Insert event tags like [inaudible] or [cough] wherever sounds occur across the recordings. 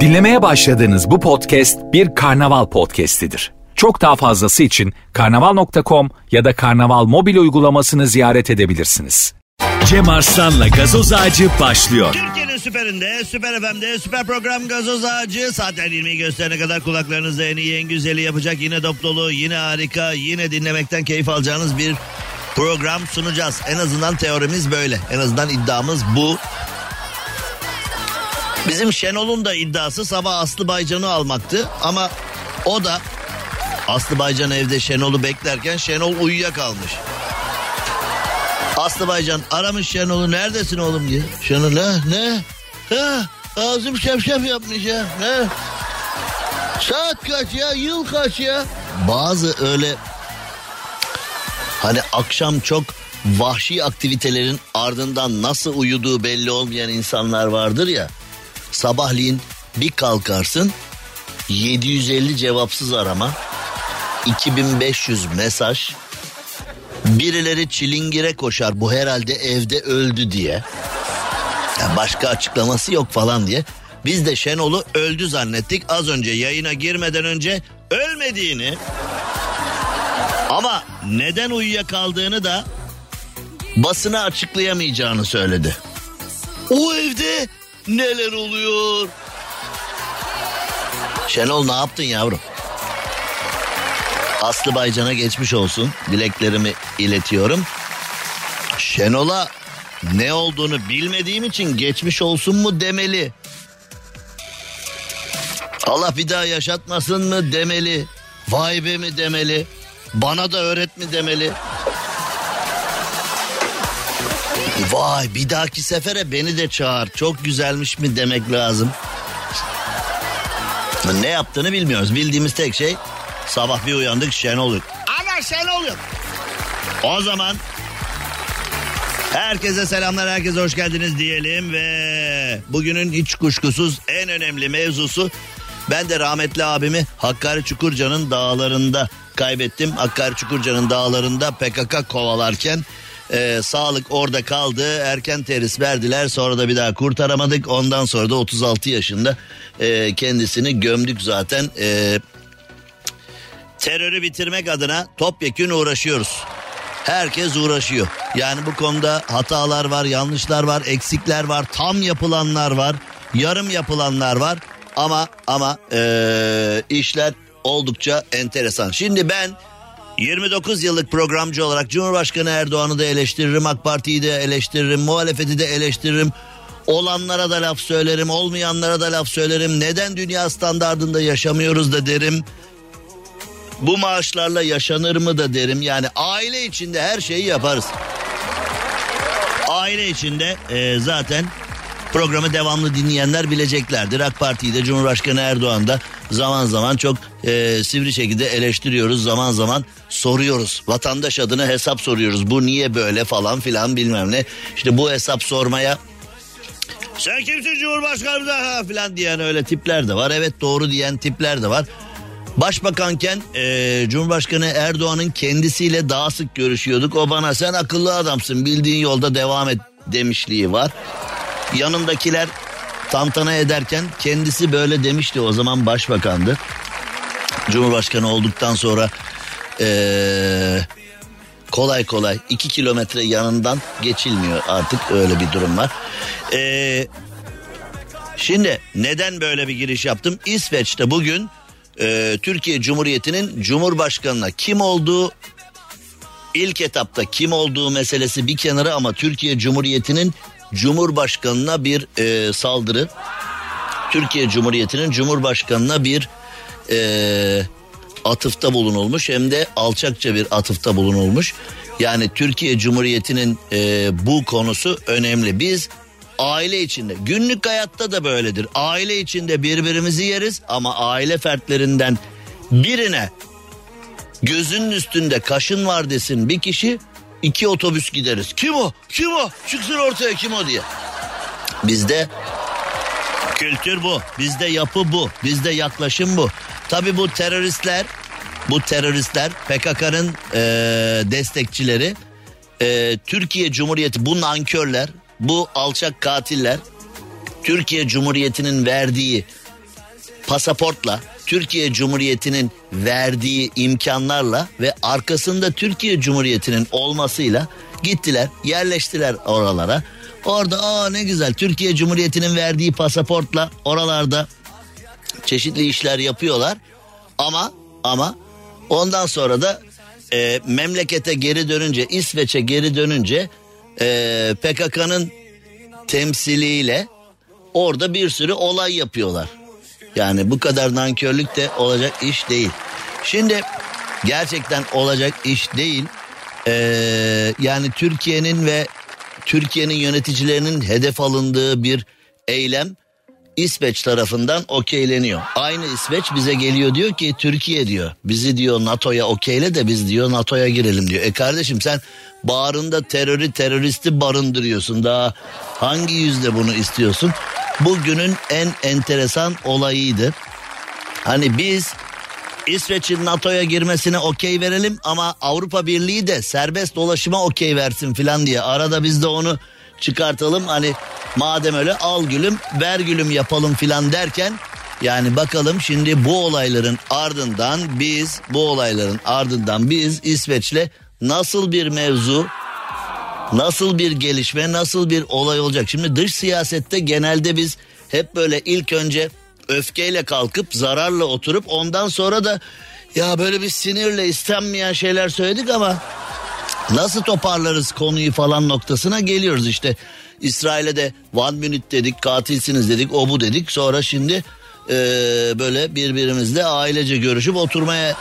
Dinlemeye başladığınız bu podcast bir karnaval podcastidir. Çok daha fazlası için karnaval.com ya da karnaval mobil uygulamasını ziyaret edebilirsiniz. Cem Arslan'la gazoz ağacı başlıyor. Türkiye'nin süperinde, süper FM'de, süper program gazoz ağacı. Saatler 20'yi gösterene kadar kulaklarınızda en iyi, en güzeli yapacak. Yine dop dolu, yine harika, yine dinlemekten keyif alacağınız bir program sunacağız. En azından teorimiz böyle. En azından iddiamız bu. Bizim Şenol'un da iddiası sabah Aslı Baycan'ı almaktı. Ama o da Aslı Baycan evde Şenol'u beklerken Şenol uyuyakalmış. Aslı Baycan aramış Şenol'u neredesin oğlum diye. Şenol ne ne? Ha, ağzım şefşef yapmış ya. Ne? Saat kaç ya? Yıl kaç ya? Bazı öyle hani akşam çok vahşi aktivitelerin ardından nasıl uyuduğu belli olmayan insanlar vardır ya. Sabahleyin bir kalkarsın 750 cevapsız arama 2500 mesaj Birileri çilingire koşar bu herhalde evde öldü diye. Ya başka açıklaması yok falan diye. Biz de Şenol'u öldü zannettik. Az önce yayına girmeden önce ölmediğini ama neden uyuyakaldığını da basına açıklayamayacağını söyledi. O evde neler oluyor? Şenol ne yaptın yavrum? Aslı Baycan'a geçmiş olsun. Dileklerimi iletiyorum. Şenol'a ne olduğunu bilmediğim için geçmiş olsun mu demeli. Allah bir daha yaşatmasın mı demeli. Vay be mi demeli. Bana da öğret mi demeli. Vay bir dahaki sefere beni de çağır. Çok güzelmiş mi demek lazım. Ne yaptığını bilmiyoruz. Bildiğimiz tek şey sabah bir uyandık Şenol yok. Ama Şenol yok. O zaman herkese selamlar, herkese hoş geldiniz diyelim ve bugünün hiç kuşkusuz en önemli mevzusu ben de rahmetli abimi Hakkari Çukurca'nın dağlarında kaybettim. Hakkari Çukurca'nın dağlarında PKK kovalarken e, sağlık orada kaldı. Erken teris verdiler. Sonra da bir daha kurtaramadık. Ondan sonra da 36 yaşında e, kendisini gömdük zaten. E, terörü bitirmek adına topyekün uğraşıyoruz. Herkes uğraşıyor. Yani bu konuda hatalar var, yanlışlar var, eksikler var, tam yapılanlar var, yarım yapılanlar var. Ama ama ee, işler oldukça enteresan. Şimdi ben 29 yıllık programcı olarak Cumhurbaşkanı Erdoğan'ı da eleştiririm, AK Parti'yi de eleştiririm, muhalefeti de eleştiririm. Olanlara da laf söylerim, olmayanlara da laf söylerim. Neden dünya standardında yaşamıyoruz da derim. Bu maaşlarla yaşanır mı da derim. Yani aile içinde her şeyi yaparız. Aile içinde e, zaten programı devamlı dinleyenler bileceklerdir. AK Parti'yi de Cumhurbaşkanı Erdoğan da zaman zaman çok e, sivri şekilde eleştiriyoruz. Zaman zaman soruyoruz. Vatandaş adına hesap soruyoruz. Bu niye böyle falan filan bilmem ne. İşte bu hesap sormaya sen kimsin Cumhurbaşkanı falan diyen öyle tipler de var. Evet doğru diyen tipler de var. Başbakanken e, Cumhurbaşkanı Erdoğan'ın kendisiyle daha sık görüşüyorduk. O bana sen akıllı adamsın bildiğin yolda devam et demişliği var. Yanındakiler tantana ederken kendisi böyle demişti o zaman başbakandı. Cumhurbaşkanı olduktan sonra ee, kolay kolay iki kilometre yanından geçilmiyor artık öyle bir durum var. Ee, şimdi neden böyle bir giriş yaptım? İsveç'te bugün e, Türkiye Cumhuriyeti'nin Cumhurbaşkanı'na kim olduğu ilk etapta kim olduğu meselesi bir kenara ama Türkiye Cumhuriyeti'nin Cumhurbaşkanı'na bir e, saldırı. Türkiye Cumhuriyeti'nin Cumhurbaşkanı'na bir e, atıfta bulunulmuş hem de alçakça bir atıfta bulunulmuş. Yani Türkiye Cumhuriyeti'nin e, bu konusu önemli. Biz aile içinde günlük hayatta da böyledir. Aile içinde birbirimizi yeriz ama aile fertlerinden birine gözünün üstünde kaşın var desin bir kişi iki otobüs gideriz. Kim o? Kim o? Çıksın ortaya kim o diye. Bizde kültür bu. Bizde yapı bu. Bizde yaklaşım bu. Tabi bu teröristler bu teröristler PKK'nın e, destekçileri e, Türkiye Cumhuriyeti bu nankörler bu alçak katiller Türkiye Cumhuriyeti'nin verdiği pasaportla Türkiye Cumhuriyeti'nin verdiği imkanlarla ve arkasında Türkiye Cumhuriyeti'nin olmasıyla gittiler, yerleştiler oralara. Orada aa ne güzel Türkiye Cumhuriyeti'nin verdiği pasaportla oralarda çeşitli işler yapıyorlar. Ama ama ondan sonra da e, memlekete geri dönünce İsveç'e geri dönünce e, PKK'nın temsiliyle orada bir sürü olay yapıyorlar. Yani bu kadar nankörlük de olacak iş değil. Şimdi gerçekten olacak iş değil. Ee, yani Türkiye'nin ve Türkiye'nin yöneticilerinin hedef alındığı bir eylem İsveç tarafından okeyleniyor. Aynı İsveç bize geliyor diyor ki Türkiye diyor bizi diyor NATO'ya okeyle de biz diyor NATO'ya girelim diyor. E kardeşim sen bağrında terörü teröristi barındırıyorsun daha hangi yüzle bunu istiyorsun? Bugünün en enteresan olayıydı. Hani biz İsveç'in NATO'ya girmesine okey verelim ama Avrupa Birliği de serbest dolaşıma okey versin filan diye arada biz de onu çıkartalım hani madem öyle al gülüm ver gülüm yapalım filan derken yani bakalım şimdi bu olayların ardından biz bu olayların ardından biz İsveç'le nasıl bir mevzu nasıl bir gelişme nasıl bir olay olacak. Şimdi dış siyasette genelde biz hep böyle ilk önce öfkeyle kalkıp zararla oturup ondan sonra da ya böyle bir sinirle istenmeyen şeyler söyledik ama nasıl toparlarız konuyu falan noktasına geliyoruz işte. İsrail'e de one minute dedik katilsiniz dedik o bu dedik sonra şimdi e, böyle birbirimizle ailece görüşüp oturmaya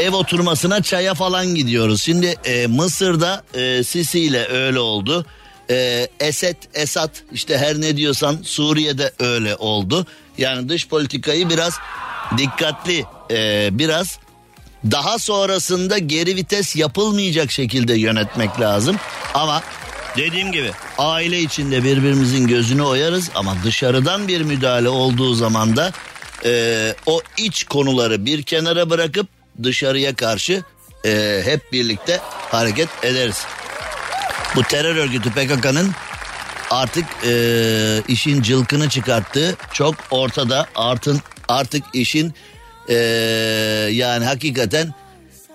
ev oturmasına çaya falan gidiyoruz. Şimdi e, Mısır'da e, Sisi ile öyle oldu. E, Esed, Esat işte her ne diyorsan Suriye'de öyle oldu. Yani dış politikayı biraz dikkatli e, biraz daha sonrasında geri vites yapılmayacak şekilde yönetmek lazım. Ama dediğim gibi aile içinde birbirimizin gözünü oyarız ama dışarıdan bir müdahale olduğu zaman da e, o iç konuları bir kenara bırakıp dışarıya karşı e, hep birlikte hareket ederiz. Bu terör örgütü PKK'nın artık e, işin cılkını çıkarttığı çok ortada. Artın artık işin e, yani hakikaten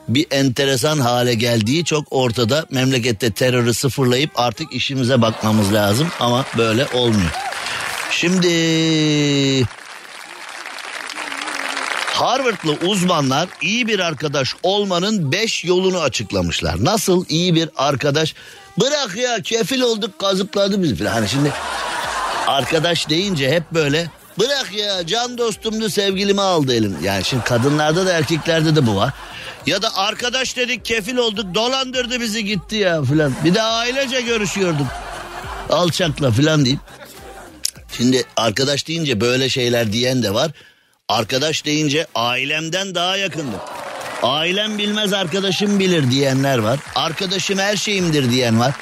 bir enteresan hale geldiği çok ortada. Memlekette terörü sıfırlayıp artık işimize bakmamız lazım ama böyle olmuyor. Şimdi Harvard'lı uzmanlar iyi bir arkadaş olmanın 5 yolunu açıklamışlar. Nasıl iyi bir arkadaş? Bırak ya kefil olduk kazıkladı bizi falan. Hani şimdi arkadaş deyince hep böyle bırak ya can dostumdu sevgilimi aldı elim. Yani şimdi kadınlarda da erkeklerde de bu var. Ya da arkadaş dedik kefil olduk dolandırdı bizi gitti ya filan. Bir de ailece görüşüyorduk. Alçakla filan deyip. Şimdi arkadaş deyince böyle şeyler diyen de var. Arkadaş deyince ailemden daha yakındır. Ailem bilmez arkadaşım bilir diyenler var. Arkadaşım her şeyimdir diyen var.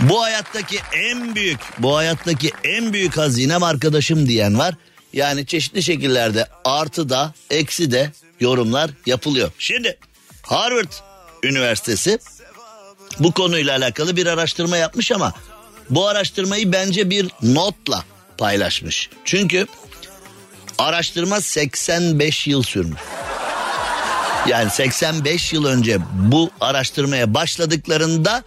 Bu hayattaki en büyük, bu hayattaki en büyük hazinem arkadaşım diyen var. Yani çeşitli şekillerde artı da eksi de yorumlar yapılıyor. Şimdi Harvard Üniversitesi bu konuyla alakalı bir araştırma yapmış ama bu araştırmayı bence bir notla paylaşmış. Çünkü araştırma 85 yıl sürmüş. Yani 85 yıl önce bu araştırmaya başladıklarında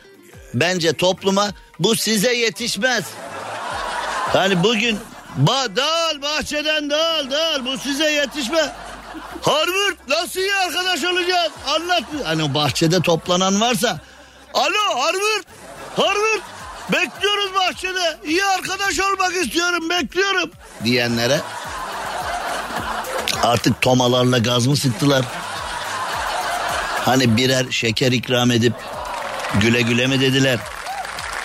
bence topluma bu size yetişmez. Yani bugün ba dağıl bahçeden dağıl dağıl bu size yetişmez. Harvard nasıl iyi arkadaş olacağız anlat. Hani bahçede toplanan varsa alo Harvard Harvard bekliyoruz bahçede iyi arkadaş olmak istiyorum bekliyorum diyenlere artık tomalarla gaz mı sıktılar? Hani birer şeker ikram edip güle güle mi dediler?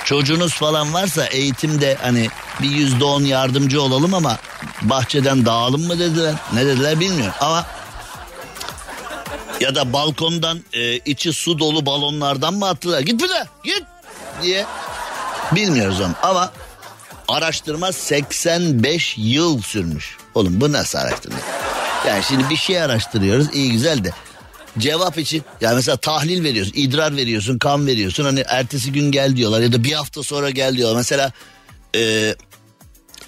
Çocuğunuz falan varsa eğitimde hani bir yüzde on yardımcı olalım ama bahçeden dağılım mı dediler? Ne dediler bilmiyorum ama ya da balkondan e, içi su dolu balonlardan mı attılar? Git bir de git diye bilmiyoruz onu ama araştırma 85 yıl sürmüş. Oğlum bu nasıl araştırma? Yani şimdi bir şey araştırıyoruz iyi güzel de cevap için yani mesela tahlil veriyorsun, idrar veriyorsun, kan veriyorsun. Hani ertesi gün gel diyorlar ya da bir hafta sonra gel diyorlar. Mesela e,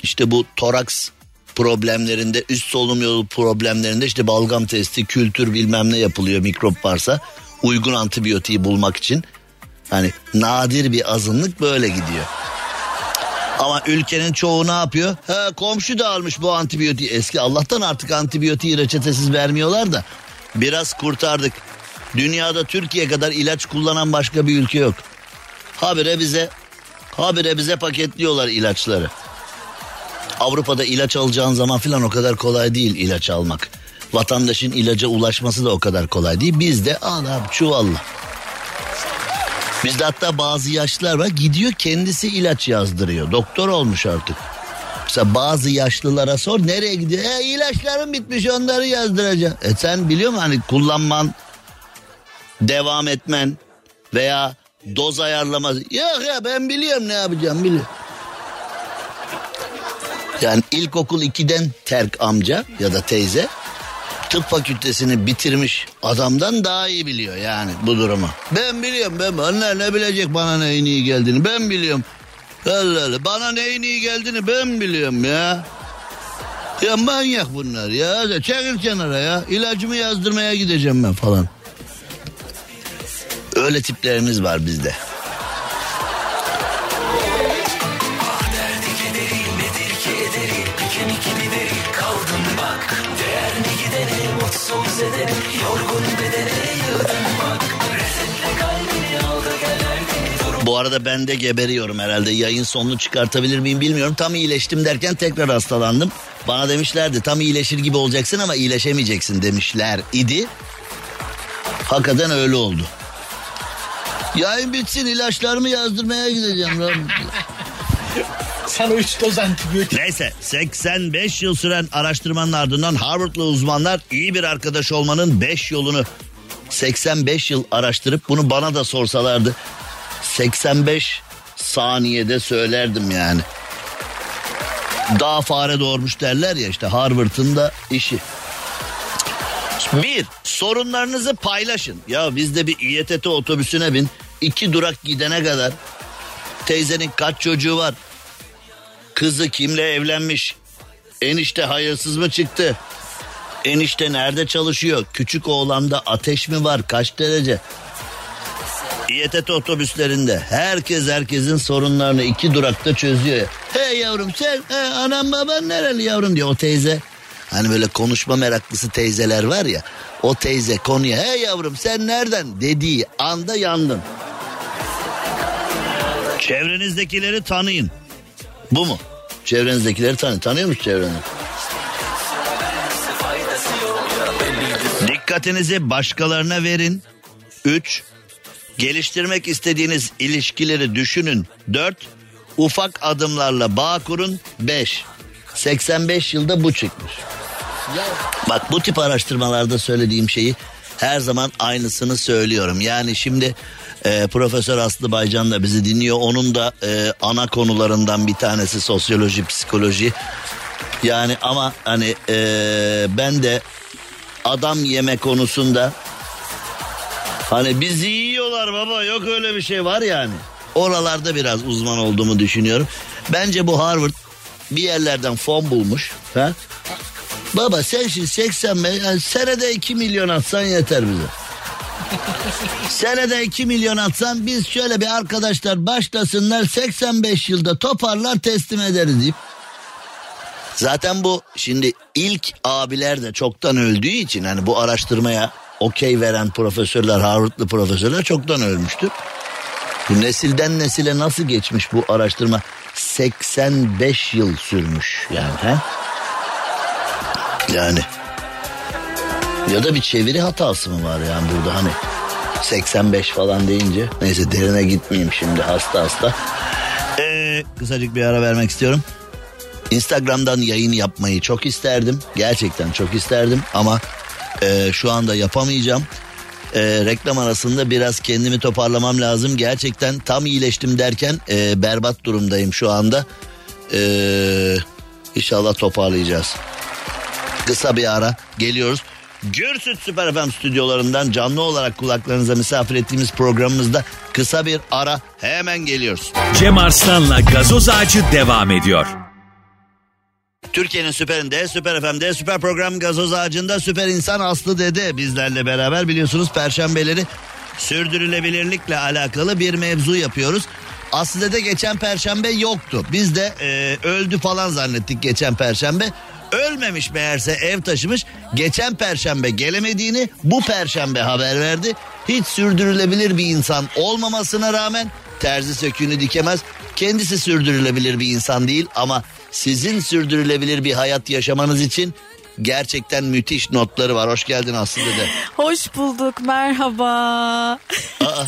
işte bu toraks problemlerinde üst solunum yolu problemlerinde işte balgam testi kültür bilmem ne yapılıyor mikrop varsa uygun antibiyotiği bulmak için. Hani nadir bir azınlık böyle gidiyor. Ama ülkenin çoğu ne yapıyor? Ha, komşu da almış bu antibiyotiği. Eski Allah'tan artık antibiyotiği reçetesiz vermiyorlar da biraz kurtardık. Dünyada Türkiye kadar ilaç kullanan başka bir ülke yok. Habire bize habire bize paketliyorlar ilaçları. Avrupa'da ilaç alacağın zaman filan o kadar kolay değil ilaç almak. Vatandaşın ilaca ulaşması da o kadar kolay değil. Bizde al abi çuvalla. Bizde hatta bazı yaşlılar var gidiyor kendisi ilaç yazdırıyor. Doktor olmuş artık. Mesela bazı yaşlılara sor nereye gidiyor? E ilaçlarım bitmiş onları yazdıracağım. E sen biliyor musun hani kullanman, devam etmen veya doz ayarlaması. Yok ya ben biliyorum ne yapacağım biliyorum. Yani ilkokul 2'den terk amca ya da teyze tıp fakültesini bitirmiş adamdan daha iyi biliyor yani bu durumu. Ben biliyorum ben onlar ne bilecek bana neyin iyi geldiğini ben biliyorum. Allah Allah bana neyin iyi geldiğini ben biliyorum ya. Ya manyak bunlar ya. Çekil kenara ya. İlacımı yazdırmaya gideceğim ben falan. Öyle tiplerimiz var bizde. Bu arada ben de geberiyorum herhalde. Yayın sonunu çıkartabilir miyim bilmiyorum. Tam iyileştim derken tekrar hastalandım. Bana demişlerdi tam iyileşir gibi olacaksın ama iyileşemeyeceksin demişler idi. Hakikaten öyle oldu. Yayın bitsin ilaçlarımı yazdırmaya gideceğim. Sana 3 doz antibiyotik. Neyse 85 yıl süren araştırmanın ardından Harvard'lı uzmanlar iyi bir arkadaş olmanın 5 yolunu 85 yıl araştırıp bunu bana da sorsalardı 85 saniyede söylerdim yani. Daha fare doğurmuş derler ya işte Harvard'ın da işi. Bir, sorunlarınızı paylaşın. Ya bizde bir İETT otobüsüne bin. iki durak gidene kadar teyzenin kaç çocuğu var? Kızı kimle evlenmiş? Enişte hayırsız mı çıktı? Enişte nerede çalışıyor? Küçük oğlanda ateş mi var? Kaç derece? İETT otobüslerinde herkes herkesin sorunlarını iki durakta çözüyor. Hey yavrum sen he, anam baban nereli yavrum diyor o teyze. Hani böyle konuşma meraklısı teyzeler var ya. O teyze konuya hey yavrum sen nereden dediği anda yandın. Çevrenizdekileri tanıyın. Bu mu? Çevrenizdekileri tanı. Tanıyor musun çevreni? Dikkatinizi başkalarına verin. 3. Geliştirmek istediğiniz ilişkileri düşünün. 4. Ufak adımlarla bağ kurun. 5. 85 yılda bu çıkmış. Bak bu tip araştırmalarda söylediğim şeyi her zaman aynısını söylüyorum. Yani şimdi e, Profesör Aslı Baycan da bizi dinliyor. Onun da e, ana konularından bir tanesi sosyoloji, psikoloji. Yani ama hani e, ben de adam yeme konusunda hani bizi yiyorlar baba yok öyle bir şey var yani. Oralarda biraz uzman olduğumu düşünüyorum. Bence bu Harvard bir yerlerden fon bulmuş. Ha? Baba sen şimdi 85 yani senede 2 milyon atsan yeter bize. Senede 2 milyon atsan biz şöyle bir arkadaşlar başlasınlar 85 yılda toparlar teslim ederiz deyip. Zaten bu şimdi ilk abiler de çoktan öldüğü için hani bu araştırmaya okey veren profesörler Harvard'lı profesörler çoktan ölmüştür. Bu nesilden nesile nasıl geçmiş bu araştırma? 85 yıl sürmüş yani he? Yani ya da bir çeviri hatası mı var yani burada hani 85 falan deyince neyse derine gitmeyeyim şimdi hasta hasta. Ee, kısacık bir ara vermek istiyorum. Instagram'dan yayın yapmayı çok isterdim. Gerçekten çok isterdim ama e, şu anda yapamayacağım. E, reklam arasında biraz kendimi toparlamam lazım. Gerçekten tam iyileştim derken e, berbat durumdayım şu anda. E, inşallah toparlayacağız. Kısa bir ara geliyoruz. Gürsüt Süper FM stüdyolarından canlı olarak kulaklarınıza misafir ettiğimiz programımızda kısa bir ara hemen geliyoruz. Cem Arslan'la gazoz ağacı devam ediyor. Türkiye'nin süperinde, süper FM'de, süper program gazoz ağacında süper insan Aslı Dede bizlerle beraber biliyorsunuz perşembeleri sürdürülebilirlikle alakalı bir mevzu yapıyoruz. Aslı Dede geçen perşembe yoktu. Biz de e, öldü falan zannettik geçen perşembe. Ölmemiş meğerse ev taşımış. Geçen perşembe gelemediğini bu perşembe haber verdi. Hiç sürdürülebilir bir insan olmamasına rağmen terzi söküğünü dikemez. Kendisi sürdürülebilir bir insan değil ama sizin sürdürülebilir bir hayat yaşamanız için gerçekten müthiş notları var. Hoş geldin Aslı Dede. Hoş bulduk merhaba. Aa,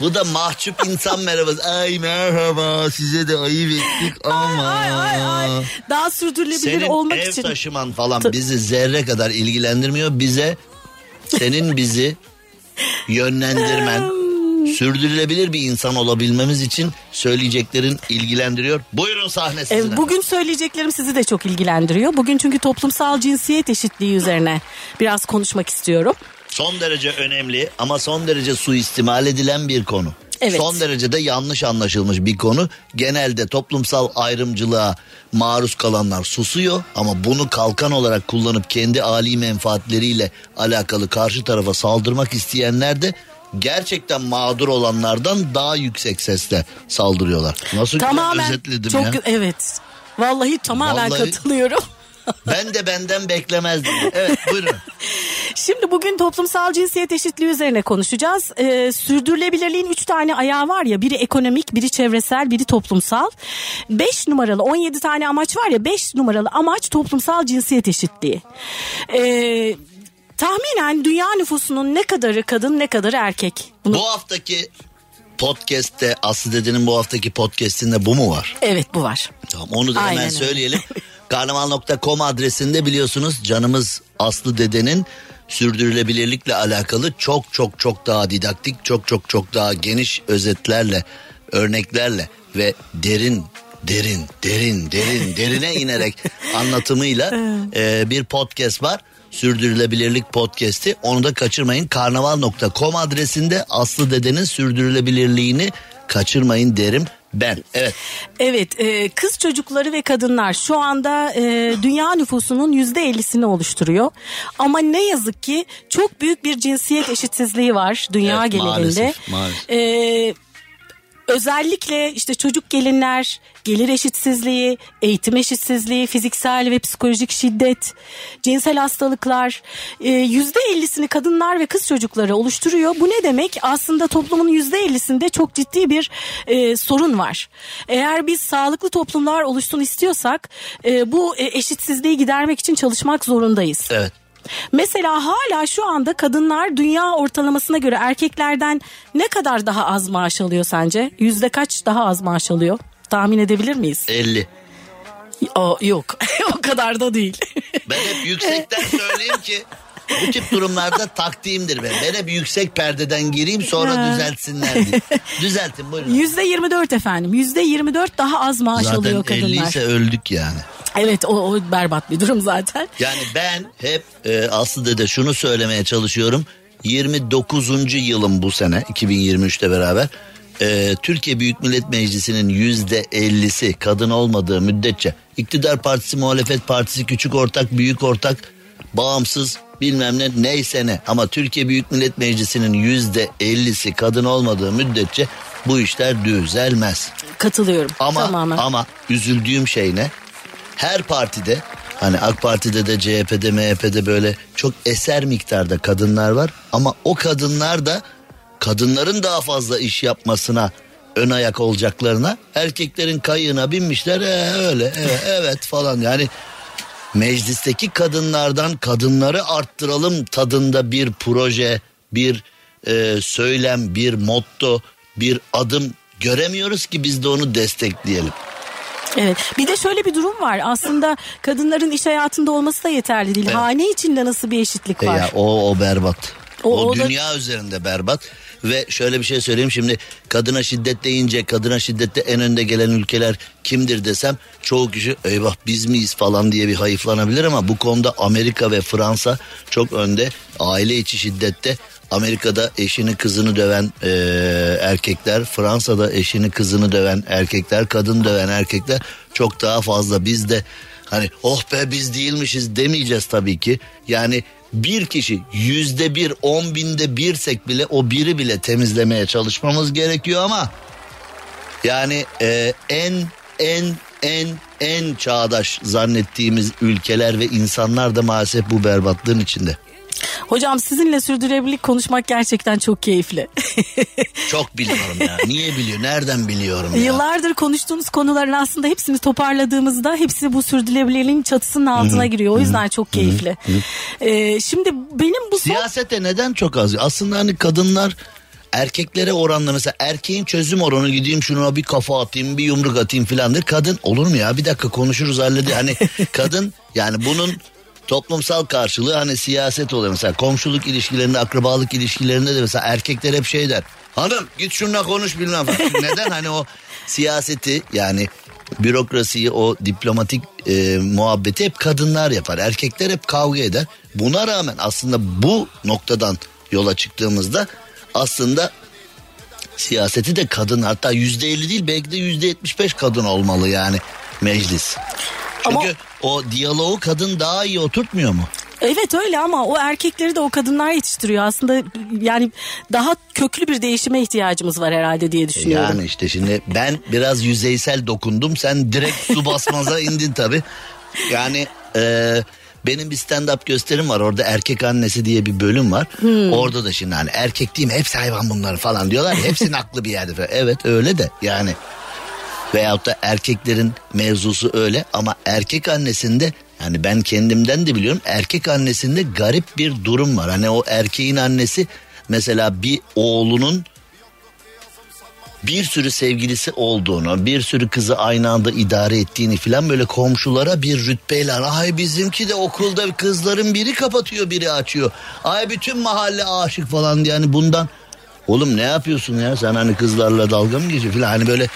bu da mahcup insan merhabası. Ay merhaba size de ayıp ettik ama. Ay ay ay. Daha sürdürülebilir Senin olmak ev için. taşıman falan bizi zerre kadar ilgilendirmiyor. Bize senin bizi yönlendirmen, [laughs] sürdürülebilir bir insan olabilmemiz için söyleyeceklerin ilgilendiriyor. Buyurun sahne sizin. E, bugün söyleyeceklerim sizi de çok ilgilendiriyor. Bugün çünkü toplumsal cinsiyet eşitliği üzerine biraz konuşmak istiyorum. Son derece önemli ama son derece suistimal edilen bir konu. Evet. Son derece de yanlış anlaşılmış bir konu. Genelde toplumsal ayrımcılığa maruz kalanlar susuyor ama bunu kalkan olarak kullanıp kendi ali menfaatleriyle alakalı karşı tarafa saldırmak isteyenler de gerçekten mağdur olanlardan daha yüksek sesle saldırıyorlar. Nasıl güzel Tamamen özetledim çok ya. evet. Vallahi tamamen Vallahi- katılıyorum. Ben de benden beklemezdim. Evet buyurun. [laughs] Şimdi bugün toplumsal cinsiyet eşitliği üzerine konuşacağız. Ee, sürdürülebilirliğin üç tane ayağı var ya biri ekonomik, biri çevresel, biri toplumsal. Beş numaralı 17 tane amaç var ya beş numaralı amaç toplumsal cinsiyet eşitliği. Ee, tahminen dünya nüfusunun ne kadarı kadın ne kadarı erkek? Bunu, Bu haftaki podcast'te Aslı Dede'nin bu haftaki podcast'inde bu mu var? Evet bu var. Tamam onu da Aynen hemen öyle. söyleyelim. [laughs] Karnaval.com adresinde biliyorsunuz canımız Aslı Dede'nin sürdürülebilirlikle alakalı çok çok çok daha didaktik, çok çok çok daha geniş özetlerle, örneklerle ve derin derin derin derin derine [laughs] inerek anlatımıyla e, bir podcast var. Sürdürülebilirlik podcast'i onu da kaçırmayın. Karnaval.com adresinde Aslı Dede'nin sürdürülebilirliğini kaçırmayın derim ben. Evet. Evet e, kız çocukları ve kadınlar şu anda e, dünya nüfusunun yüzde ellisini oluşturuyor. Ama ne yazık ki çok büyük bir cinsiyet eşitsizliği var dünya Evet, genelinde. maalesef, maalesef. E, özellikle işte çocuk gelinler, gelir eşitsizliği, eğitim eşitsizliği, fiziksel ve psikolojik şiddet, cinsel hastalıklar e, yüzde ellisini kadınlar ve kız çocukları oluşturuyor. Bu ne demek? Aslında toplumun yüzde ellisinde çok ciddi bir e, sorun var. Eğer biz sağlıklı toplumlar oluşsun istiyorsak e, bu e, eşitsizliği gidermek için çalışmak zorundayız. Evet. Mesela hala şu anda kadınlar dünya ortalamasına göre erkeklerden ne kadar daha az maaş alıyor sence? Yüzde kaç daha az maaş alıyor? Tahmin edebilir miyiz? 50. O, yok [laughs] o kadar da değil. Ben hep yüksekten [laughs] söyleyeyim ki bu tip durumlarda taktiğimdir ben. Ben hep yüksek perdeden gireyim sonra düzeltsinler diye. Düzeltin buyurun. Yüzde 24 efendim. Yüzde 24 daha az maaş Zaten alıyor 50 kadınlar. ise öldük yani. Evet o, o berbat bir durum zaten. Yani ben hep e, Aslı Dede şunu söylemeye çalışıyorum. 29. yılım bu sene 2023'te beraber. E, Türkiye Büyük Millet Meclisi'nin yüzde 50'si kadın olmadığı müddetçe iktidar partisi, muhalefet partisi, küçük ortak, büyük ortak, bağımsız bilmem ne neyse ne. Ama Türkiye Büyük Millet Meclisi'nin yüzde 50'si kadın olmadığı müddetçe bu işler düzelmez. Katılıyorum Ama tamamen. ama üzüldüğüm şey ne? Her partide hani AK Parti'de de CHP'de MHP'de böyle çok eser miktarda kadınlar var ama o kadınlar da kadınların daha fazla iş yapmasına ön ayak olacaklarına erkeklerin kayığına binmişler "Ee, öyle evet, evet falan yani meclisteki kadınlardan kadınları arttıralım tadında bir proje bir e, söylem bir motto bir adım göremiyoruz ki biz de onu destekleyelim. Evet. Bir de şöyle bir durum var. Aslında kadınların iş hayatında olması da yeterli değil. Evet. Hane içinde nasıl bir eşitlik E var? Ya o o berbat. O, O- o da- dünya üzerinde berbat ve şöyle bir şey söyleyeyim. Şimdi kadına şiddet deyince kadına şiddette en önde gelen ülkeler kimdir desem çoğu kişi eyvah biz miyiz? falan diye bir hayıflanabilir ama bu konuda Amerika ve Fransa çok önde. Aile içi şiddette Amerika'da eşini kızını döven e, erkekler Fransa'da eşini kızını döven erkekler kadın döven erkekler çok daha fazla. Bizde Hani oh be biz değilmişiz demeyeceğiz tabii ki. Yani bir kişi yüzde bir on binde birsek bile o biri bile temizlemeye çalışmamız gerekiyor ama yani e, en en en en çağdaş zannettiğimiz ülkeler ve insanlar da maalesef bu berbatlığın içinde. Hocam sizinle sürdürülebilirlik konuşmak gerçekten çok keyifli. [laughs] Çok biliyorum ya. Niye biliyor? Nereden biliyorum ya? Yıllardır konuştuğumuz konuların aslında hepsini toparladığımızda hepsi bu sürdürülebilirliğin çatısının altına giriyor. O yüzden çok keyifli. Ee, şimdi benim bu son... Siyasete neden çok az? Aslında hani kadınlar erkeklere oranla mesela erkeğin çözüm oranı gideyim şuna bir kafa atayım bir yumruk atayım filandır. Kadın olur mu ya bir dakika konuşuruz halledi. Hani [laughs] kadın yani bunun toplumsal karşılığı hani siyaset oluyor mesela komşuluk ilişkilerinde akrabalık ilişkilerinde de mesela erkekler hep şey der. Hanım git şununla konuş bilmem. [laughs] Neden hani o siyaseti yani bürokrasiyi o diplomatik e, muhabbeti hep kadınlar yapar. Erkekler hep kavga eder. Buna rağmen aslında bu noktadan yola çıktığımızda aslında siyaseti de kadın hatta yüzde elli değil belki de yüzde yetmiş beş kadın olmalı yani meclis. Çünkü Ama- o diyaloğu kadın daha iyi oturtmuyor mu? Evet öyle ama o erkekleri de o kadınlar yetiştiriyor. Aslında yani daha köklü bir değişime ihtiyacımız var herhalde diye düşünüyorum. Yani işte şimdi ben biraz yüzeysel dokundum. Sen direkt su [laughs] basmaza indin tabi. Yani e, benim bir stand-up gösterim var. Orada erkek annesi diye bir bölüm var. Orada da şimdi hani erkek değil mi? Hepsi hayvan bunlar falan diyorlar. ya, Hepsinin aklı bir yerde. falan. Evet öyle de yani. Veyahut da erkeklerin mevzusu öyle. Ama erkek annesinde yani ben kendimden de biliyorum erkek annesinde garip bir durum var. Hani o erkeğin annesi mesela bir oğlunun bir sürü sevgilisi olduğunu, bir sürü kızı aynı anda idare ettiğini filan böyle komşulara bir rütbeyle ay bizimki de okulda kızların biri kapatıyor biri açıyor. Ay bütün mahalle aşık falan diye. Hani bundan oğlum ne yapıyorsun ya? Sen hani kızlarla dalga mı geçiyorsun? filan. Hani böyle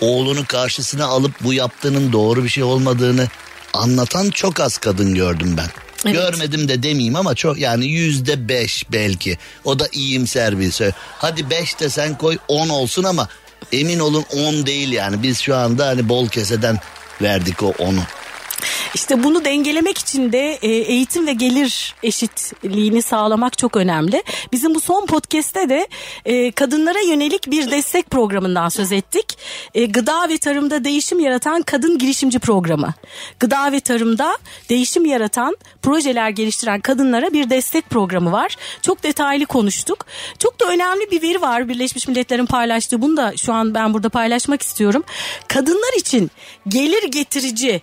oğlunu karşısına alıp bu yaptığının doğru bir şey olmadığını anlatan çok az kadın gördüm ben. Evet. Görmedim de demeyeyim ama çok yani yüzde beş belki. O da iyimser bir. Hadi beş de sen koy on olsun ama emin olun on değil yani. Biz şu anda hani bol keseden verdik o onu. İşte bunu dengelemek için de e, eğitim ve gelir eşitliğini sağlamak çok önemli. Bizim bu son podcast'te de e, kadınlara yönelik bir destek programından söz ettik. E, Gıda ve tarımda değişim yaratan kadın girişimci programı. Gıda ve tarımda değişim yaratan projeler geliştiren kadınlara bir destek programı var. Çok detaylı konuştuk. Çok da önemli bir veri var Birleşmiş Milletler'in paylaştığı. Bunu da şu an ben burada paylaşmak istiyorum. Kadınlar için gelir getirici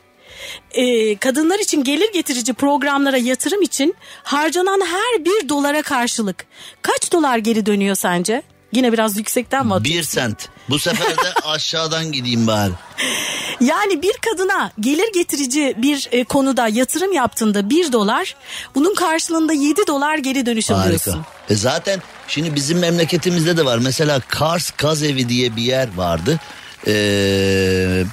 e, kadınlar için gelir getirici programlara yatırım için harcanan her bir dolara karşılık kaç dolar geri dönüyor sence? Yine biraz yüksekten mi atıyorsun? Bir sent. Bu sefer de [laughs] aşağıdan gideyim bari. Yani bir kadına gelir getirici bir e, konuda yatırım yaptığında bir dolar bunun karşılığında 7 dolar geri dönüş Harika. alıyorsun. E zaten şimdi bizim memleketimizde de var. Mesela Kars Kaz Evi diye bir yer vardı. Ee,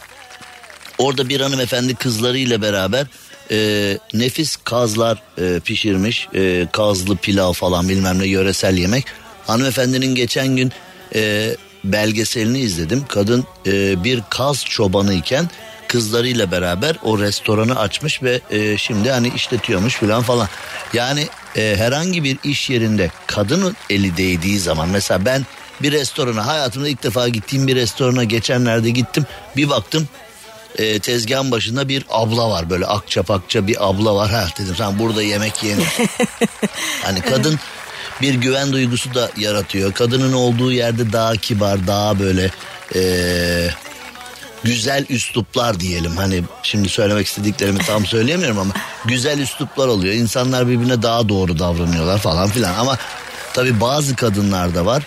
orada bir hanımefendi kızlarıyla beraber e, nefis kazlar e, pişirmiş. E, kazlı pilav falan bilmem ne yöresel yemek. Hanımefendinin geçen gün e, belgeselini izledim. Kadın e, bir kaz çobanı iken kızlarıyla beraber o restoranı açmış ve e, şimdi hani işletiyormuş falan falan. Yani e, herhangi bir iş yerinde kadının eli değdiği zaman mesela ben bir restorana hayatımda ilk defa gittiğim bir restorana geçenlerde gittim bir baktım e, tezgahın başında bir abla var böyle akça pakça bir abla var ha dedim sen burada yemek yenir. [laughs] hani kadın bir güven duygusu da yaratıyor. Kadının olduğu yerde daha kibar, daha böyle e, güzel üsluplar diyelim. Hani şimdi söylemek istediklerimi tam söyleyemiyorum ama güzel üsluplar oluyor. İnsanlar birbirine daha doğru davranıyorlar falan filan. Ama tabii bazı kadınlar da var.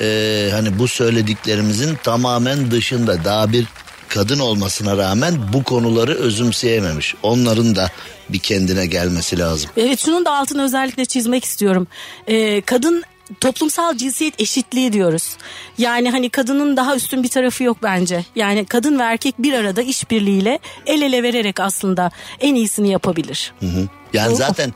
E, hani bu söylediklerimizin tamamen dışında daha bir kadın olmasına rağmen bu konuları özümseyememiş. Onların da bir kendine gelmesi lazım. Evet şunun da altını özellikle çizmek istiyorum. Ee, kadın toplumsal cinsiyet eşitliği diyoruz. Yani hani kadının daha üstün bir tarafı yok bence. Yani kadın ve erkek bir arada işbirliğiyle el ele vererek aslında en iyisini yapabilir. Hı hı. Yani Doğru. zaten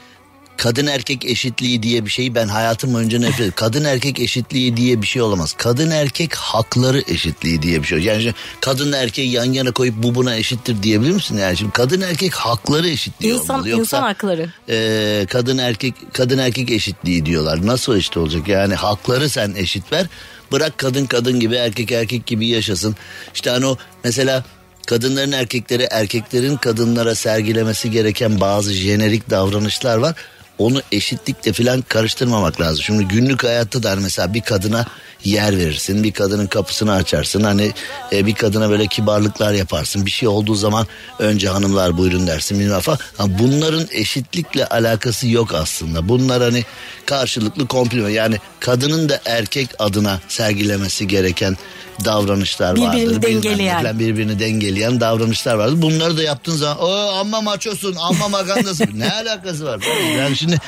kadın erkek eşitliği diye bir şeyi ben hayatım boyunca nefret ediyorum. Kadın erkek eşitliği diye bir şey olamaz. Kadın erkek hakları eşitliği diye bir şey. Yani şimdi kadın erkeği yan yana koyup bu buna eşittir diyebilir misin? Yani şimdi kadın erkek hakları eşitliği İnsan, olmalı. Yoksa, insan hakları. e, kadın erkek kadın erkek eşitliği diyorlar. Nasıl eşit olacak? Yani hakları sen eşit ver. Bırak kadın kadın gibi erkek erkek gibi yaşasın. İşte hani o mesela kadınların erkekleri erkeklerin kadınlara sergilemesi gereken bazı jenerik davranışlar var. Onu eşitlikle falan karıştırmamak lazım. Şimdi günlük hayatta da hani mesela bir kadına yer verirsin. Bir kadının kapısını açarsın. Hani e, bir kadına böyle kibarlıklar yaparsın. Bir şey olduğu zaman önce hanımlar buyurun dersin. Bilmem falan. Ha, bunların eşitlikle alakası yok aslında. Bunlar hani karşılıklı komplime. Yani kadının da erkek adına sergilemesi gereken davranışlar Birbirini vardır. Ne dengeleyen. birbirini dengeleyen davranışlar vardır. Bunları da yaptığın zaman o amma maçosun amma magandasın. [laughs] ne alakası var? Yani şimdi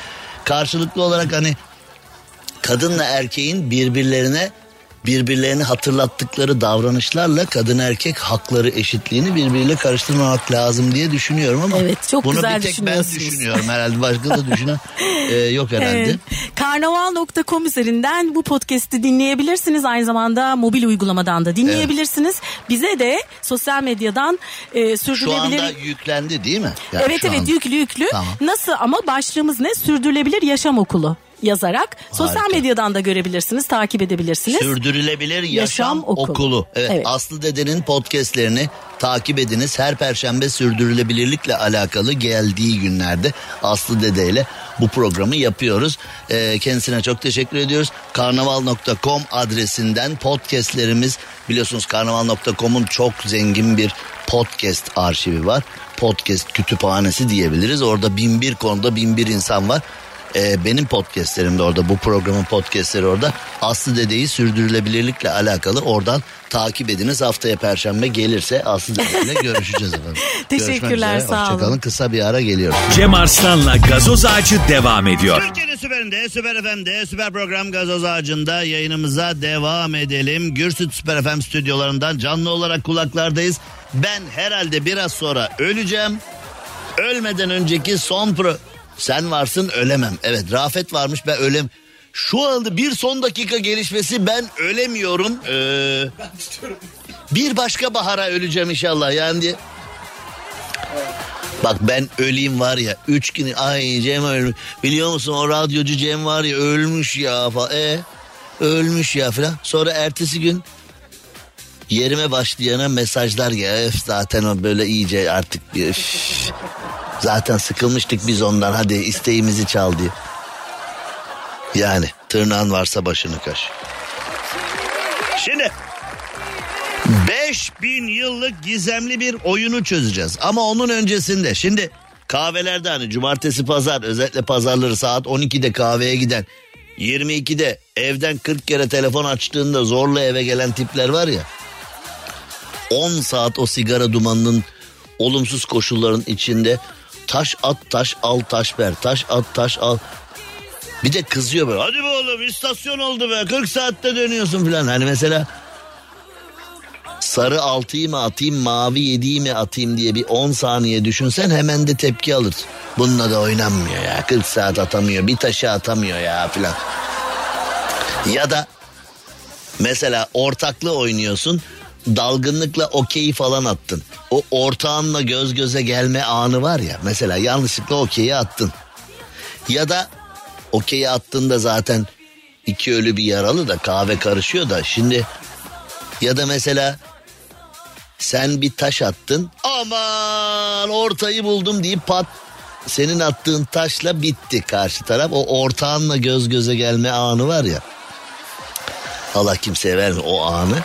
karşılıklı olarak hani kadınla erkeğin birbirlerine birbirlerini hatırlattıkları davranışlarla kadın erkek hakları eşitliğini birbiriyle karıştırmamak lazım diye düşünüyorum ama Evet, çok bunu güzel bir tek ben düşünüyorum herhalde başka da düşünen e, yok [laughs] herhalde. Evet. Karnaval.com üzerinden bu podcast'i dinleyebilirsiniz. Aynı zamanda mobil uygulamadan da dinleyebilirsiniz. Bize de sosyal medyadan e, Şu sürdürülebilir... anda yüklendi değil mi? Yani evet şu evet anda. yüklü yüklü. Tamam. Nasıl ama başlığımız ne? Sürdürülebilir yaşam okulu yazarak sosyal Harika. medyadan da görebilirsiniz, takip edebilirsiniz. Sürdürülebilir Yaşam, Yaşam Okulu. Okulu. Evet, Evet. Aslı Dede'nin podcastlerini takip ediniz. Her perşembe sürdürülebilirlikle alakalı geldiği günlerde Aslı Dede ile bu programı yapıyoruz. Ee, kendisine çok teşekkür ediyoruz. Karnaval.com adresinden podcastlerimiz biliyorsunuz karnaval.com'un çok zengin bir podcast arşivi var. Podcast kütüphanesi diyebiliriz. Orada bin bir konuda bin bir insan var. Ee, benim podcastlerim de orada bu programın podcastleri orada. Aslı Dede'yi sürdürülebilirlikle alakalı oradan takip ediniz. Haftaya perşembe gelirse Aslı Dede ile [laughs] görüşeceğiz efendim. Teşekkürler, üzere, sağ olun. Hoşçakalın kısa bir ara geliyoruz. Cem Arslan'la gazoz ağacı devam ediyor. Türkiye'nin süperinde, süper FM'de, süper program gazoz ağacında yayınımıza devam edelim. Gürsüt Süper FM stüdyolarından canlı olarak kulaklardayız. Ben herhalde biraz sonra öleceğim. Ölmeden önceki son pro... Sen varsın ölemem. Evet Rafet varmış ben ölem. Şu anda bir son dakika gelişmesi ben ölemiyorum. Ee, bir başka bahara öleceğim inşallah yani diye. Bak ben öleyim var ya üç gün ay Cem ölmüş. Biliyor musun o radyocu Cem var ya ölmüş ya falan. E, ölmüş ya falan. Sonra ertesi gün yerime başlayana mesajlar ya öf, zaten o böyle iyice artık bir. Zaten sıkılmıştık biz ondan hadi isteğimizi çal diye. Yani tırnağın varsa başını kaş. Şimdi 5000 yıllık gizemli bir oyunu çözeceğiz. Ama onun öncesinde şimdi kahvelerde hani cumartesi pazar özellikle pazarları saat 12'de kahveye giden 22'de evden 40 kere telefon açtığında zorla eve gelen tipler var ya 10 saat o sigara dumanının olumsuz koşulların içinde taş at taş al taş ver taş at taş al bir de kızıyor böyle hadi be oğlum istasyon oldu be 40 saatte dönüyorsun falan hani mesela sarı altıyı mı atayım mavi yediği mi atayım diye bir 10 saniye düşünsen hemen de tepki alır. Bununla da oynanmıyor ya 40 saat atamıyor bir taşı atamıyor ya filan. Ya da mesela ortaklı oynuyorsun dalgınlıkla okey falan attın. O ortağınla göz göze gelme anı var ya mesela yanlışlıkla okeyi attın. Ya da okeyi attığında zaten iki ölü bir yaralı da kahve karışıyor da şimdi ya da mesela sen bir taş attın. Aman ortayı buldum deyip pat senin attığın taşla bitti karşı taraf. O ortağınla göz göze gelme anı var ya. Allah kimseye verme o anı.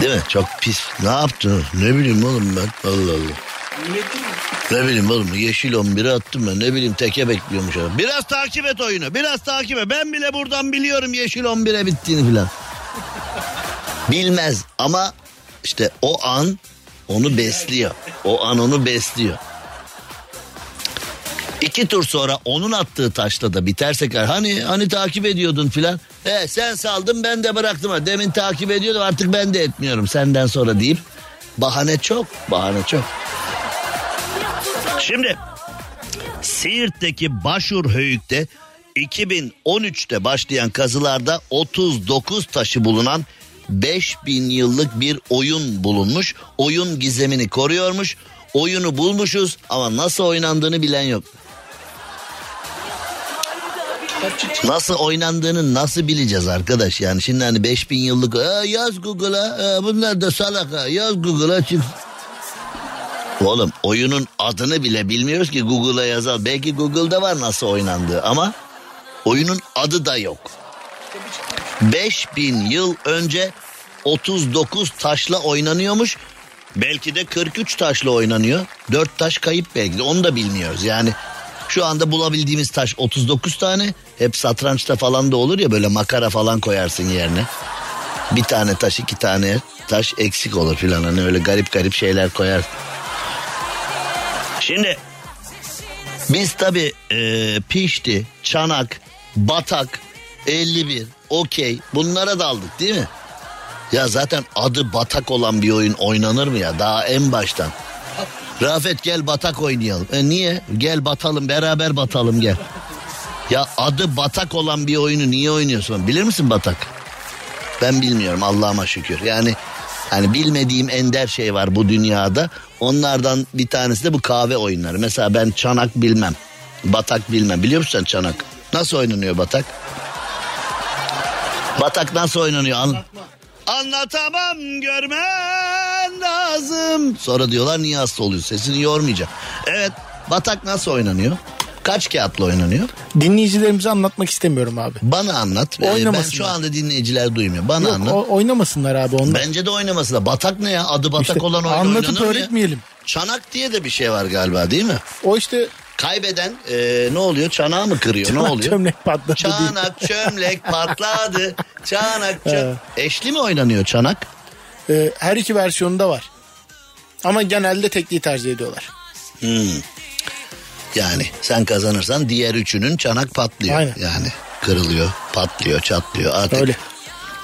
Değil mi? Çok pis. Ne yaptın? Ne bileyim oğlum ben. Allah Allah. Ne bileyim oğlum yeşil 11'i attım ben. Ne bileyim teke bekliyormuş adam. Biraz takip et oyunu. Biraz takip et. Ben bile buradan biliyorum yeşil 11'e bittiğini filan. Bilmez ama işte o an onu besliyor. O an onu besliyor. İki tur sonra onun attığı taşla da biterse hani hani takip ediyordun filan. E sen saldın ben de bıraktım. Demin takip ediyordum artık ben de etmiyorum senden sonra deyip bahane çok bahane çok. Şimdi Siirt'teki Başur Höyük'te 2013'te başlayan kazılarda 39 taşı bulunan 5000 yıllık bir oyun bulunmuş. Oyun gizemini koruyormuş. Oyunu bulmuşuz ama nasıl oynandığını bilen yok. Nasıl oynandığını nasıl bileceğiz arkadaş yani şimdi hani 5000 yıllık "Aa, yaz Google'a aa, bunlar da salak ha yaz Google'a çık. Oğlum oyunun adını bile bilmiyoruz ki Google'a yazalım. Belki Google'da var nasıl oynandığı ama oyunun adı da yok. 5000 yıl önce 39 taşla oynanıyormuş. Belki de 43 taşla oynanıyor. 4 taş kayıp belki de onu da bilmiyoruz. Yani şu anda bulabildiğimiz taş 39 tane. Hep satrançta falan da olur ya böyle makara falan koyarsın yerine. Bir tane taş iki tane taş eksik olur filan. Hani öyle garip garip şeyler koyar. Şimdi biz tabi pişti, çanak, batak, 51, okey bunlara daldık değil mi? Ya zaten adı batak olan bir oyun oynanır mı ya daha en baştan? Rafet gel batak oynayalım. E niye? Gel batalım beraber batalım gel. Ya adı batak olan bir oyunu niye oynuyorsun? Bilir misin batak? Ben bilmiyorum Allah'ıma şükür. Yani hani bilmediğim ender şey var bu dünyada. Onlardan bir tanesi de bu kahve oyunları. Mesela ben çanak bilmem. Batak bilmem. Biliyor musun sen çanak? Nasıl oynanıyor batak? Batak nasıl oynanıyor? An Anlatamam görmen lazım. Sonra diyorlar niye hasta oluyor sesini yormayacağım. Evet batak nasıl oynanıyor? Kaç kağıtla oynanıyor? Dinleyicilerimize anlatmak istemiyorum abi. Bana anlat. Ee, Ben Oynamasınlar. şu anda dinleyiciler duymuyor. Bana Yok, anlat. o- oynamasınlar abi onlar. Bence de oynamasınlar. Batak ne ya? Adı batak İşte olan oyun anlatıp oynanır mı ya? öğretmeyelim. Çanak diye de bir şey var galiba değil mi? O işte Kaybeden e, ne oluyor? Çanağı mı kırıyor? ne çanak oluyor? çömlek patladı. Çanak çömlek [laughs] patladı. Çanak çöm... Eşli mi oynanıyor çanak? Ee, her iki versiyonunda var. Ama genelde tekliği tercih ediyorlar. Yani sen kazanırsan diğer üçünün çanak patlıyor. Aynen. Yani kırılıyor, patlıyor, çatlıyor. Artık Öyle.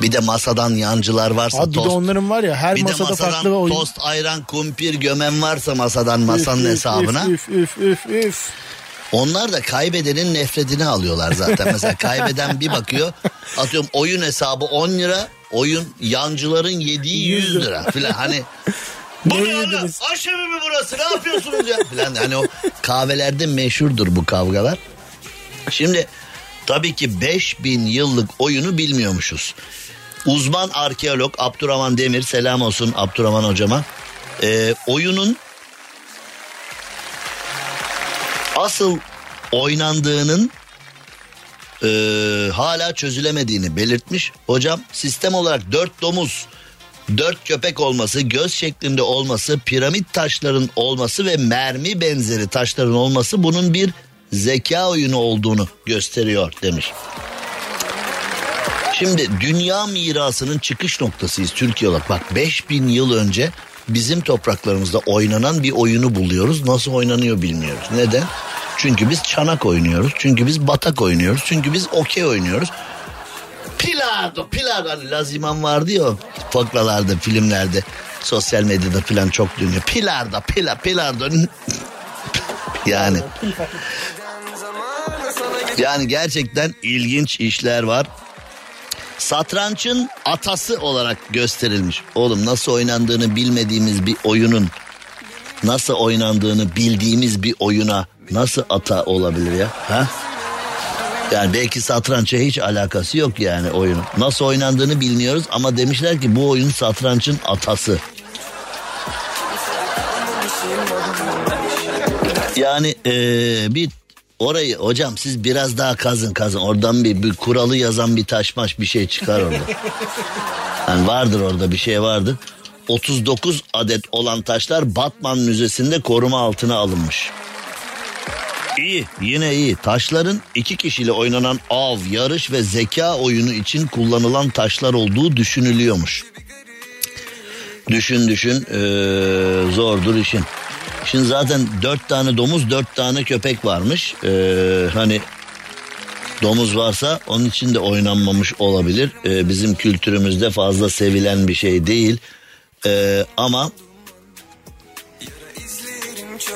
Bir de masadan yancılar varsa Abi bir de tost. onların var ya her bir de masada masadan farklı bir oyun. tost, ayran, kumpir, gömen varsa masadan masanın Üf, üf, hesabına. Üf üf üf üf. Onlar da kaybedenin nefretini alıyorlar zaten. Mesela kaybeden bir bakıyor atıyorum oyun hesabı 10 lira oyun yancıların yediği 100 lira filan hani bu Ne oğlum? Aşevi mi burası ne yapıyorsunuz ya filan hani o kahvelerde meşhurdur bu kavgalar. Şimdi tabii ki 5000 yıllık oyunu bilmiyormuşuz. Uzman arkeolog Abdurrahman Demir selam olsun Abdurrahman hocama. Ee, oyunun asıl oynandığının e, hala çözülemediğini belirtmiş. Hocam sistem olarak dört domuz, dört köpek olması, göz şeklinde olması, piramit taşların olması ve mermi benzeri taşların olması bunun bir zeka oyunu olduğunu gösteriyor demiş. Şimdi dünya mirasının çıkış noktasıyız Türkiye olarak. Bak 5000 yıl önce bizim topraklarımızda oynanan bir oyunu buluyoruz. Nasıl oynanıyor bilmiyoruz. Neden? Çünkü biz çanak oynuyoruz. Çünkü biz batak oynuyoruz. Çünkü biz okey oynuyoruz. Pilardo, pilardo. Hani Laziman vardı ya o foklalarda, filmlerde, sosyal medyada falan çok dönüyor. Pilardo, pila, pilardo. [laughs] yani. Yani gerçekten ilginç işler var. Satrançın atası olarak gösterilmiş. Oğlum nasıl oynandığını bilmediğimiz bir oyunun nasıl oynandığını bildiğimiz bir oyuna nasıl ata olabilir ya? Ha? Yani belki satrançla hiç alakası yok yani oyunun. Nasıl oynandığını bilmiyoruz ama demişler ki bu oyun satrançın atası. Yani eee, bir orayı hocam siz biraz daha kazın kazın. Oradan bir, bir kuralı yazan bir taşmaş bir şey çıkar orada. [laughs] Yani vardır orada bir şey vardır. 39 adet olan taşlar Batman Müzesi'nde koruma altına alınmış. İyi yine iyi. Taşların iki kişiyle oynanan av, yarış ve zeka oyunu için kullanılan taşlar olduğu düşünülüyormuş. Düşün düşün ee, zordur işin. Şimdi zaten dört tane domuz dört tane köpek varmış. Ee, hani domuz varsa onun için de oynanmamış olabilir. Ee, bizim kültürümüzde fazla sevilen bir şey değil. Ee, ama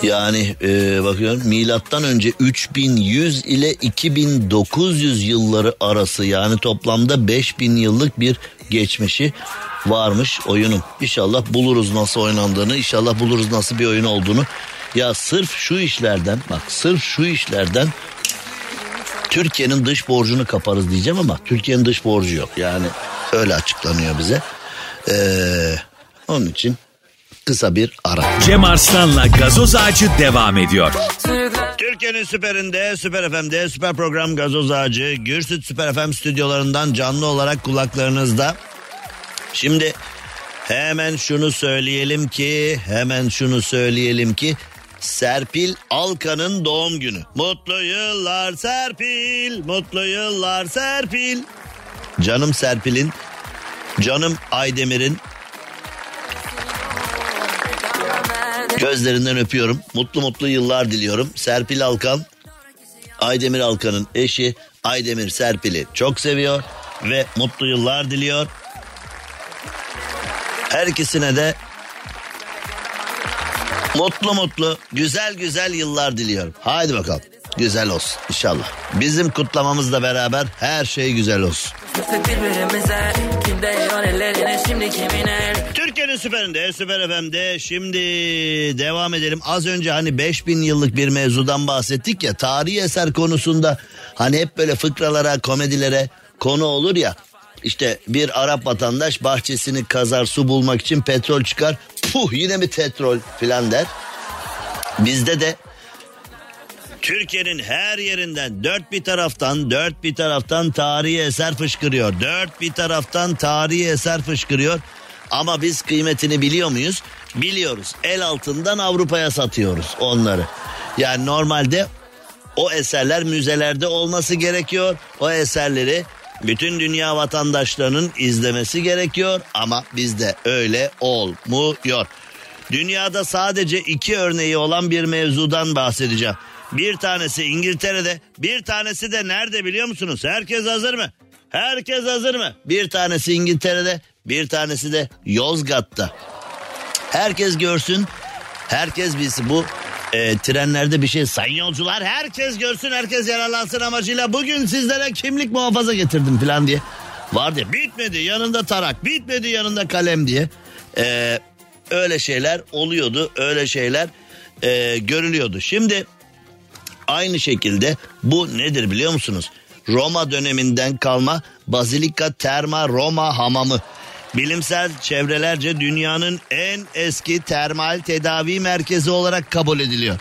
Yani e, bakıyorum milattan önce 3100 ile 2900 yılları arası yani toplamda 5000 yıllık bir geçmişi varmış oyunun. İnşallah buluruz nasıl oynandığını, inşallah buluruz nasıl bir oyun olduğunu. Ya sırf şu işlerden bak sırf şu işlerden Türkiye'nin dış borcunu kaparız diyeceğim ama Türkiye'nin dış borcu yok. Yani öyle açıklanıyor bize. Ee, onun için kısa bir ara. Cem Arslan'la gazoz ağacı devam ediyor. Türkiye'nin süperinde, süper FM'de, süper program gazoz ağacı, Gürsüt Süper FM stüdyolarından canlı olarak kulaklarınızda. Şimdi hemen şunu söyleyelim ki, hemen şunu söyleyelim ki Serpil Alkan'ın doğum günü. Mutlu yıllar Serpil, mutlu yıllar Serpil. Canım Serpil'in, canım Aydemir'in gözlerinden öpüyorum. Mutlu mutlu yıllar diliyorum. Serpil Alkan, Aydemir Alkan'ın eşi Aydemir Serpil'i çok seviyor ve mutlu yıllar diliyor. Her ikisine de mutlu mutlu, güzel güzel yıllar diliyorum. Haydi bakalım. Güzel olsun inşallah. Bizim kutlamamızla beraber her şey güzel olsun. Türkiye'nin süperinde, süper FM'de şimdi devam edelim. Az önce hani 5000 yıllık bir mevzudan bahsettik ya. Tarihi eser konusunda hani hep böyle fıkralara, komedilere konu olur ya. İşte bir Arap vatandaş bahçesini kazar su bulmak için petrol çıkar. Puh yine mi petrol filan der. Bizde de Türkiye'nin her yerinden dört bir taraftan dört bir taraftan tarihi eser fışkırıyor. Dört bir taraftan tarihi eser fışkırıyor. Ama biz kıymetini biliyor muyuz? Biliyoruz. El altından Avrupa'ya satıyoruz onları. Yani normalde o eserler müzelerde olması gerekiyor. O eserleri bütün dünya vatandaşlarının izlemesi gerekiyor ama bizde öyle olmuyor. Dünyada sadece iki örneği olan bir mevzudan bahsedeceğim. Bir tanesi İngiltere'de, bir tanesi de nerede biliyor musunuz? Herkes hazır mı? Herkes hazır mı? Bir tanesi İngiltere'de, bir tanesi de Yozgat'ta. Herkes görsün, herkes bilsin bu e, trenlerde bir şey. Sayın yolcular herkes görsün, herkes yararlansın amacıyla bugün sizlere kimlik muhafaza getirdim falan diye. Var diye bitmedi yanında tarak, bitmedi yanında kalem diye. E, öyle şeyler oluyordu, öyle şeyler e, görülüyordu. Şimdi aynı şekilde bu nedir biliyor musunuz? Roma döneminden kalma Bazilika Terma Roma hamamı. Bilimsel çevrelerce dünyanın en eski termal tedavi merkezi olarak kabul ediliyor.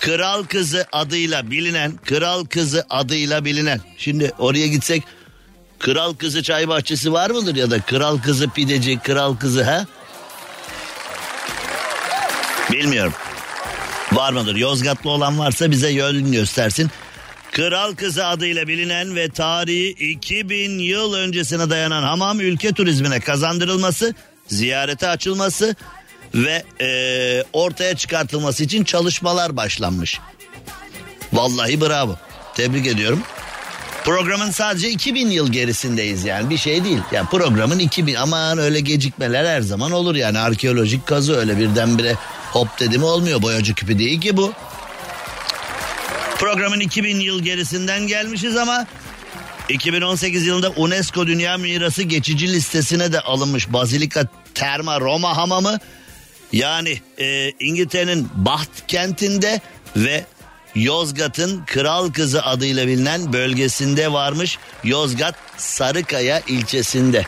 Kral Kızı adıyla bilinen, Kral Kızı adıyla bilinen. Şimdi oraya gitsek Kral Kızı çay bahçesi var mıdır ya da Kral Kızı pideci, Kral Kızı ha? Bilmiyorum. Var mıdır? Yozgatlı olan varsa bize yön göstersin. Kral Kızı adıyla bilinen ve tarihi 2000 yıl öncesine dayanan hamam ülke turizmine kazandırılması, ziyarete açılması ve eee, ortaya çıkartılması için çalışmalar başlanmış. Vallahi bravo. Tebrik ediyorum. Programın sadece 2000 yıl gerisindeyiz yani bir şey değil. Yani programın 2000 aman öyle gecikmeler her zaman olur yani arkeolojik kazı öyle birdenbire hop dedi mi olmuyor. Boyacı küpü değil ki bu. Programın 2000 yıl gerisinden gelmişiz ama 2018 yılında UNESCO Dünya Mirası geçici listesine de alınmış Bazilika Terma Roma Hamamı. Yani e, İngiltere'nin Bath kentinde ve Yozgat'ın Kral Kızı adıyla bilinen bölgesinde varmış. Yozgat Sarıkaya ilçesinde.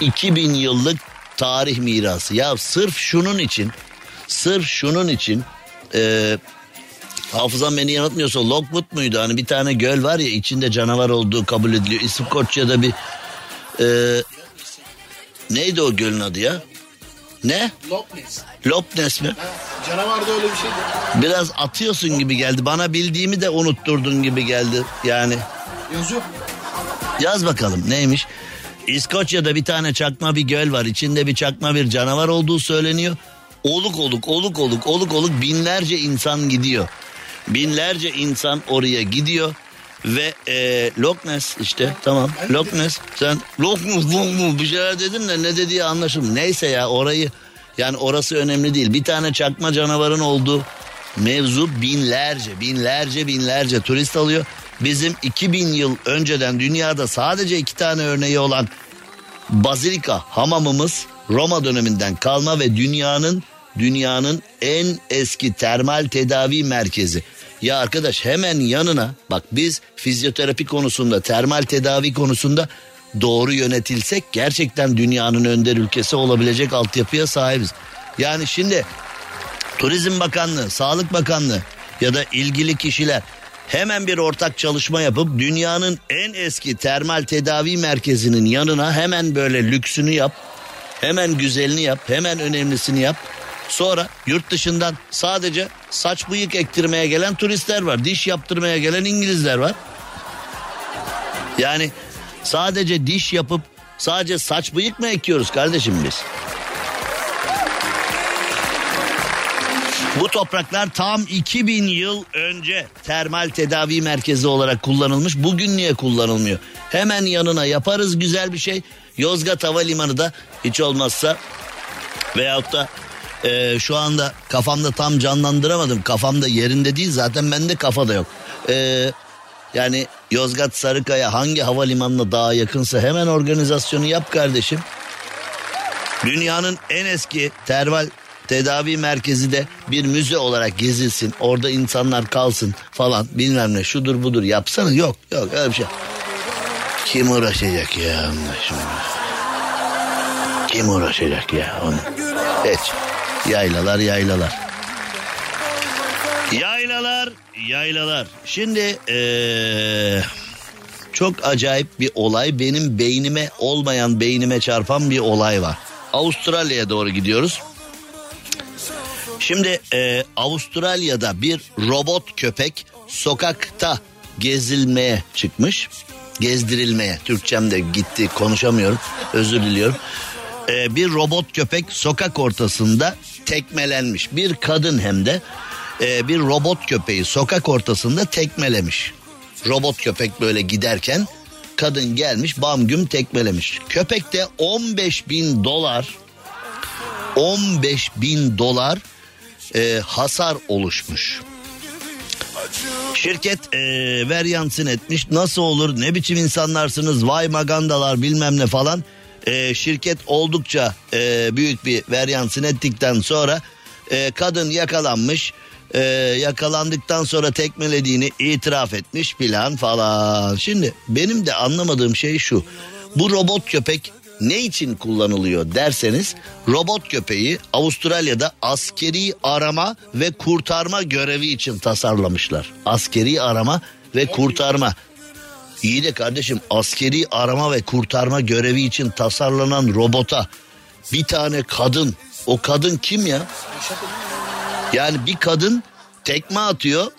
2000 yıllık tarih mirası. Ya sırf şunun için, sırf şunun için e, hafızam beni yanıltmıyorsa Lockwood muydu? Hani bir tane göl var ya içinde canavar olduğu kabul ediliyor. İskoçya'da bir e, neydi o gölün adı ya? Ne? Loch Ness. Loch Ness mi? Canavarda öyle bir şeydi. Biraz atıyorsun gibi geldi. Bana bildiğimi de unutturdun gibi geldi. Yani Yazıyor. yaz bakalım neymiş? İskoçya'da bir tane çakma bir göl var. İçinde bir çakma bir canavar olduğu söyleniyor. Oluk oluk oluk oluk oluk oluk binlerce insan gidiyor. Binlerce insan oraya gidiyor. Ve e, Loch Ness işte tamam Loch Ness sen Loch Ness Ness bir şeyler dedin de ne dediği anlaşılmıyor. Neyse ya orayı yani orası önemli değil. Bir tane çakma canavarın olduğu mevzu binlerce binlerce binlerce turist alıyor. Bizim 2000 yıl önceden dünyada sadece iki tane örneği olan Bazilika hamamımız Roma döneminden kalma ve dünyanın dünyanın en eski termal tedavi merkezi. Ya arkadaş hemen yanına bak biz fizyoterapi konusunda termal tedavi konusunda doğru yönetilsek gerçekten dünyanın önder ülkesi olabilecek altyapıya sahibiz. Yani şimdi Turizm Bakanlığı, Sağlık Bakanlığı ya da ilgili kişiler hemen bir ortak çalışma yapıp dünyanın en eski termal tedavi merkezinin yanına hemen böyle lüksünü yap. Hemen güzelini yap, hemen önemlisini yap. Sonra yurt dışından sadece saç bıyık ektirmeye gelen turistler var. Diş yaptırmaya gelen İngilizler var. Yani sadece diş yapıp sadece saç bıyık mı ekiyoruz kardeşim biz? Bu topraklar tam 2000 yıl önce termal tedavi merkezi olarak kullanılmış. Bugün niye kullanılmıyor? Hemen yanına yaparız güzel bir şey. Yozgat Havalimanı da hiç olmazsa veyahut da e, şu anda kafamda tam canlandıramadım. Kafamda yerinde değil zaten bende kafa da yok. E, yani Yozgat Sarıkaya hangi havalimanına daha yakınsa hemen organizasyonu yap kardeşim. Dünyanın en eski termal tedavi merkezi de bir müze olarak gezilsin. Orada insanlar kalsın falan bilmem ne şudur budur yapsanız yok yok öyle bir şey. Kim uğraşacak ya? Kim uğraşacak ya onu? Hiç. Yaylalar yaylalar. Yaylalar yaylalar. Şimdi ee, çok acayip bir olay benim beynime olmayan beynime çarpan bir olay var. Avustralya'ya doğru gidiyoruz. Şimdi e, Avustralya'da bir robot köpek sokakta gezilmeye çıkmış. Gezdirilmeye. Türkçem de gitti konuşamıyorum. Özür diliyorum. E, bir robot köpek sokak ortasında tekmelenmiş. Bir kadın hem de e, bir robot köpeği sokak ortasında tekmelemiş. Robot köpek böyle giderken kadın gelmiş bam güm tekmelemiş. Köpek de 15 bin dolar 15 bin dolar e, hasar oluşmuş. Şirket e, ver yansın etmiş nasıl olur ne biçim insanlarsınız vay magandalar bilmem ne falan. E, şirket oldukça e, büyük bir ver yansın ettikten sonra e, kadın yakalanmış. E, yakalandıktan sonra tekmelediğini itiraf etmiş plan falan. Şimdi benim de anlamadığım şey şu. Bu robot köpek ne için kullanılıyor derseniz robot köpeği Avustralya'da askeri arama ve kurtarma görevi için tasarlamışlar. Askeri arama ve kurtarma. İyi de kardeşim askeri arama ve kurtarma görevi için tasarlanan robota bir tane kadın o kadın kim ya? Yani bir kadın tekme atıyor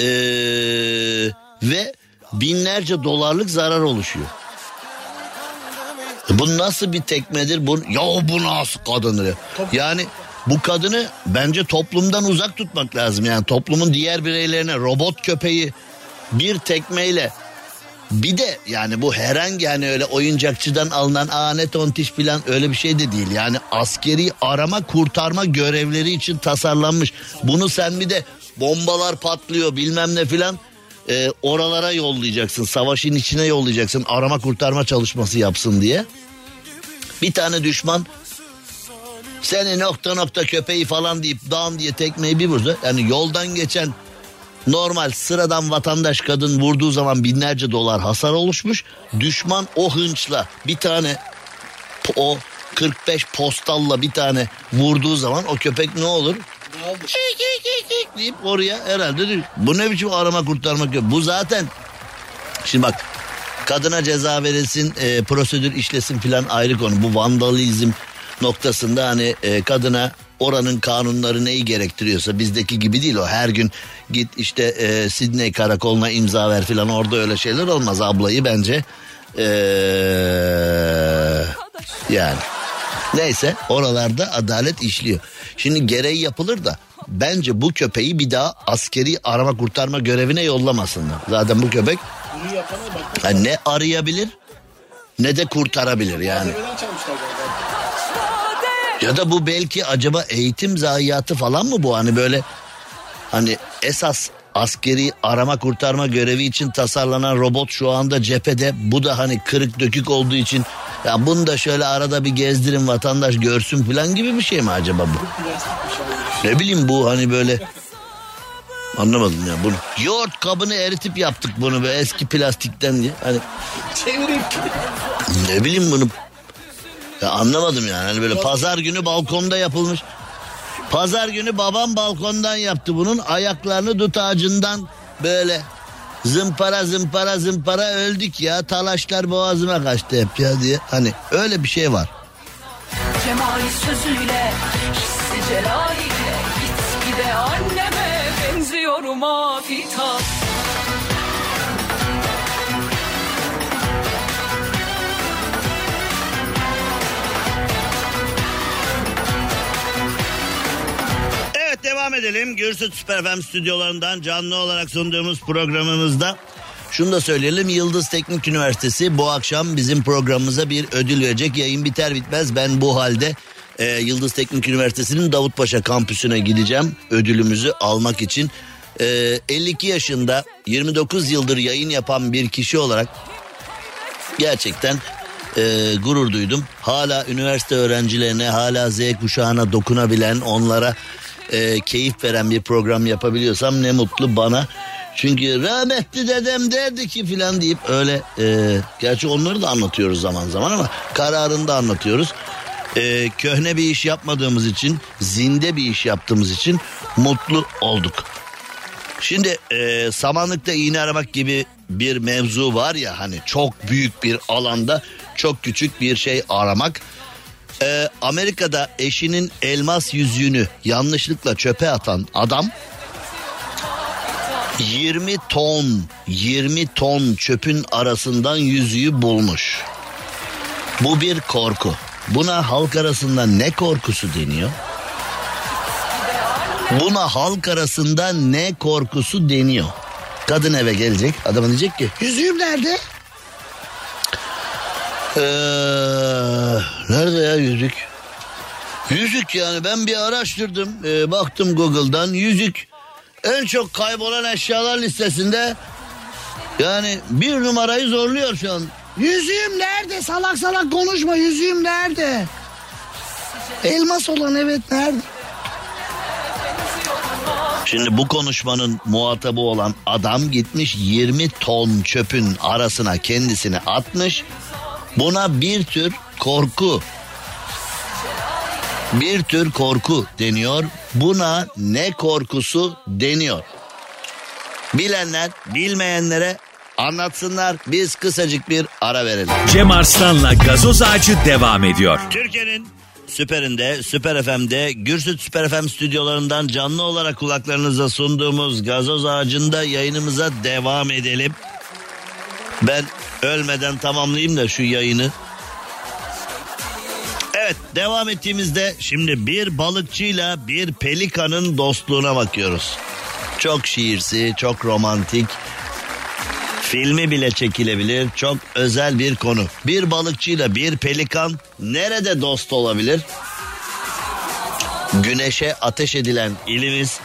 ee, ve binlerce dolarlık zarar oluşuyor. Bu nasıl bir tekmedir? Bu, ya bu nasıl kadındır? Yani bu kadını bence toplumdan uzak tutmak lazım. Yani toplumun diğer bireylerine robot köpeği bir tekmeyle bir de yani bu herhangi hani öyle oyuncakçıdan alınan aa ne tontiş falan öyle bir şey de değil. Yani askeri arama kurtarma görevleri için tasarlanmış. Bunu sen bir de bombalar patlıyor bilmem ne filan e, oralara yollayacaksın. Savaşın içine yollayacaksın arama kurtarma çalışması yapsın diye. Bir tane düşman seni nokta nokta köpeği falan deyip dağım diye tekmeyi bir vurdu. Yani yoldan geçen normal sıradan vatandaş kadın vurduğu zaman binlerce dolar hasar oluşmuş. Düşman o hınçla bir tane o 45 postalla bir tane vurduğu zaman o köpek ne olur? Kik, kik deyip oraya herhalde diyor. Bu ne biçim arama kurtarma köpeği? Bu zaten şimdi bak kadına ceza verilsin e, prosedür işlesin filan ayrı konu. Bu vandalizm noktasında hani e, kadına oranın kanunları neyi gerektiriyorsa bizdeki gibi değil o. Her gün git işte e, Sidney karakoluna imza ver filan orada öyle şeyler olmaz. Ablayı bence e, yani neyse oralarda adalet işliyor. Şimdi gereği yapılır da bence bu köpeği bir daha askeri arama kurtarma görevine yollamasınlar. Zaten bu köpek yani ne arayabilir ne de kurtarabilir yani. Ya da bu belki acaba eğitim zayiatı falan mı bu hani böyle Hani esas askeri arama kurtarma görevi için tasarlanan robot şu anda cephede. Bu da hani kırık dökük olduğu için ya bunu da şöyle arada bir gezdirin vatandaş görsün falan gibi bir şey mi acaba bu? Ne bileyim bu hani böyle Anlamadım ya bunu. Yoğurt kabını eritip yaptık bunu be eski plastikten diye. Hani ne bileyim bunu. Ya anlamadım yani. Hani böyle pazar günü balkonda yapılmış. Pazar günü babam balkondan yaptı bunun. Ayaklarını dut ağacından böyle zımpara zımpara zımpara öldük ya. Talaşlar boğazıma kaçtı hep ya diye. Hani öyle bir şey var. Cemal sözüyle Hissi celaliyle Gitgide anneme benziyorum afita devam edelim. Gürsüt Süper FM stüdyolarından canlı olarak sunduğumuz programımızda şunu da söyleyelim. Yıldız Teknik Üniversitesi bu akşam bizim programımıza bir ödül verecek. Yayın biter bitmez ben bu halde e, Yıldız Teknik Üniversitesi'nin Davutpaşa kampüsüne gideceğim. Ödülümüzü almak için. E, 52 yaşında 29 yıldır yayın yapan bir kişi olarak gerçekten e, gurur duydum. Hala üniversite öğrencilerine, hala Z kuşağına dokunabilen, onlara e, keyif veren bir program yapabiliyorsam ne mutlu bana. Çünkü rahmetli dedem derdi ki filan deyip öyle e, gerçi onları da anlatıyoruz zaman zaman ama kararını da anlatıyoruz. E, köhne bir iş yapmadığımız için, zinde bir iş yaptığımız için mutlu olduk. Şimdi e, samanlıkta iğne aramak gibi bir mevzu var ya hani çok büyük bir alanda çok küçük bir şey aramak. E, Amerika'da eşinin elmas yüzüğünü yanlışlıkla çöpe atan adam 20 ton 20 ton çöpün arasından yüzüğü bulmuş. Bu bir korku. Buna halk arasında ne korkusu deniyor? Buna halk arasında ne korkusu deniyor. Kadın eve gelecek. Adama diyecek ki yüzüğüm nerede? Ee, nerede ya yüzük? Yüzük yani ben bir araştırdım. Ee, baktım Google'dan yüzük en çok kaybolan eşyalar listesinde yani bir numarayı zorluyor şu an. Yüzüğüm nerede? Salak salak konuşma yüzüğüm nerede? Elmas olan evet nerede? Şimdi bu konuşmanın muhatabı olan adam gitmiş 20 ton çöpün arasına kendisini atmış. Buna bir tür korku bir tür korku deniyor. Buna ne korkusu deniyor. Bilenler bilmeyenlere anlatsınlar. Biz kısacık bir ara verelim. Cem Arslan'la gazoz ağacı devam ediyor. Türkiye'nin Süper'inde, Süper FM'de, Gürsüt Süper FM stüdyolarından canlı olarak kulaklarınıza sunduğumuz gazoz ağacında yayınımıza devam edelim. Ben ölmeden tamamlayayım da şu yayını. Evet devam ettiğimizde şimdi bir balıkçıyla bir pelikanın dostluğuna bakıyoruz. Çok şiirsi, çok romantik. Filmi bile çekilebilir. Çok özel bir konu. Bir balıkçıyla bir pelikan nerede dost olabilir? Güneşe ateş edilen ilimiz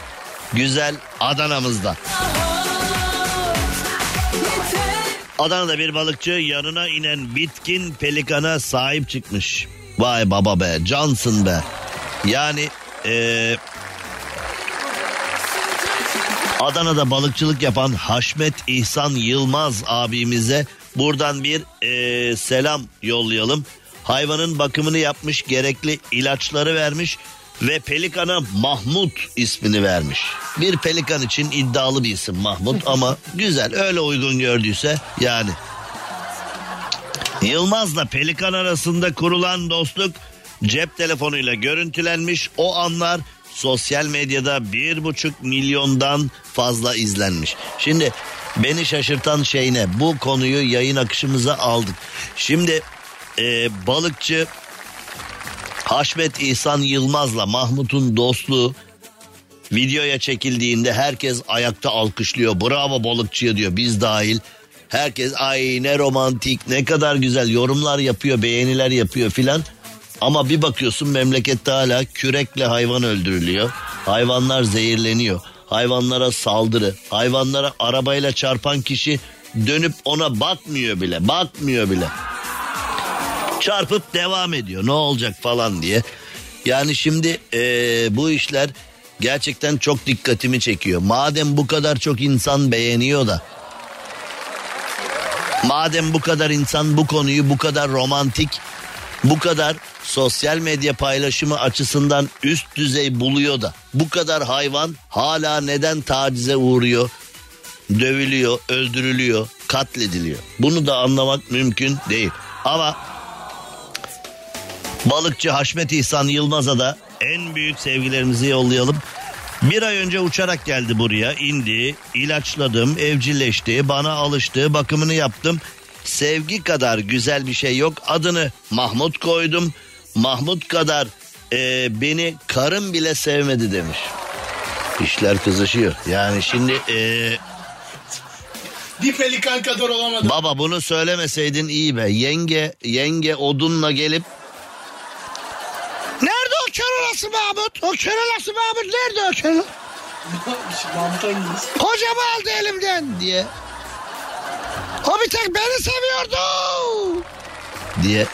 güzel Adana'mızda. Adana'da bir balıkçı yanına inen bitkin pelikana sahip çıkmış. Vay baba be cansın be. Yani eee Adana'da balıkçılık yapan Haşmet İhsan Yılmaz abimize buradan bir eee, selam yollayalım. Hayvanın bakımını yapmış, gerekli ilaçları vermiş ve pelikana Mahmut ismini vermiş. Bir pelikan için iddialı bir isim Mahmut ama güzel öyle uygun gördüyse yani. Yılmaz'la Pelikan arasında kurulan dostluk cep telefonuyla görüntülenmiş. O anlar sosyal medyada bir buçuk milyondan fazla izlenmiş. Şimdi beni şaşırtan şey ne? Bu konuyu yayın akışımıza aldık. Şimdi e, balıkçı Haşmet İhsan Yılmaz'la Mahmut'un dostluğu videoya çekildiğinde herkes ayakta alkışlıyor. Bravo balıkçıya diyor biz dahil. Herkes ay ne romantik ne kadar güzel yorumlar yapıyor beğeniler yapıyor filan. Ama bir bakıyorsun memlekette hala kürekle hayvan öldürülüyor. Hayvanlar zehirleniyor. hayvanlara saldırı, hayvanlara arabayla çarpan kişi dönüp ona bakmıyor bile, bakmıyor bile. Çarpıp devam ediyor ne olacak falan diye. Yani şimdi eee, bu işler gerçekten çok dikkatimi çekiyor. Madem bu kadar çok insan beğeniyor da Madem bu kadar insan bu konuyu bu kadar romantik, bu kadar sosyal medya paylaşımı açısından üst düzey buluyor da bu kadar hayvan hala neden tacize uğruyor, dövülüyor, öldürülüyor, katlediliyor. Bunu da anlamak mümkün değil. Ama balıkçı Haşmet İhsan Yılmaz'a da en büyük sevgilerimizi yollayalım. Bir ay önce uçarak geldi buraya indi ilaçladım evcilleşti bana alıştı bakımını yaptım. Sevgi kadar güzel bir şey yok adını Mahmut koydum. Mahmut kadar e, beni karım bile sevmedi demiş. İşler kızışıyor yani şimdi e, Bir pelikan kadar olamadım. baba bunu söylemeseydin iyi be yenge yenge odunla gelip kör olası Mahmut? O kör olası Mahmut nerede o kör? Kocamı aldı elimden diye. O bir tek beni seviyordu. Diye.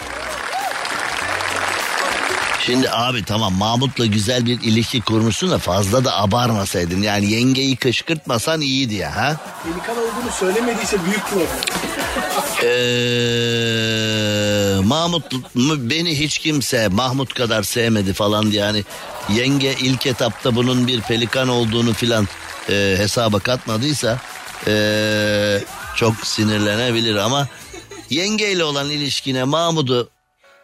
Şimdi abi tamam Mahmut'la güzel bir ilişki kurmuşsun da fazla da abarmasaydın. Yani yengeyi kışkırtmasan iyiydi ya ha. Pelikan olduğunu söylemediyse büyük problem. Ee, Mahmut mu- beni hiç kimse Mahmut kadar sevmedi falan diye yani yenge ilk etapta bunun bir pelikan olduğunu filan e, hesaba katmadıysa e, çok sinirlenebilir ama yengeyle olan ilişkine Mahmut'u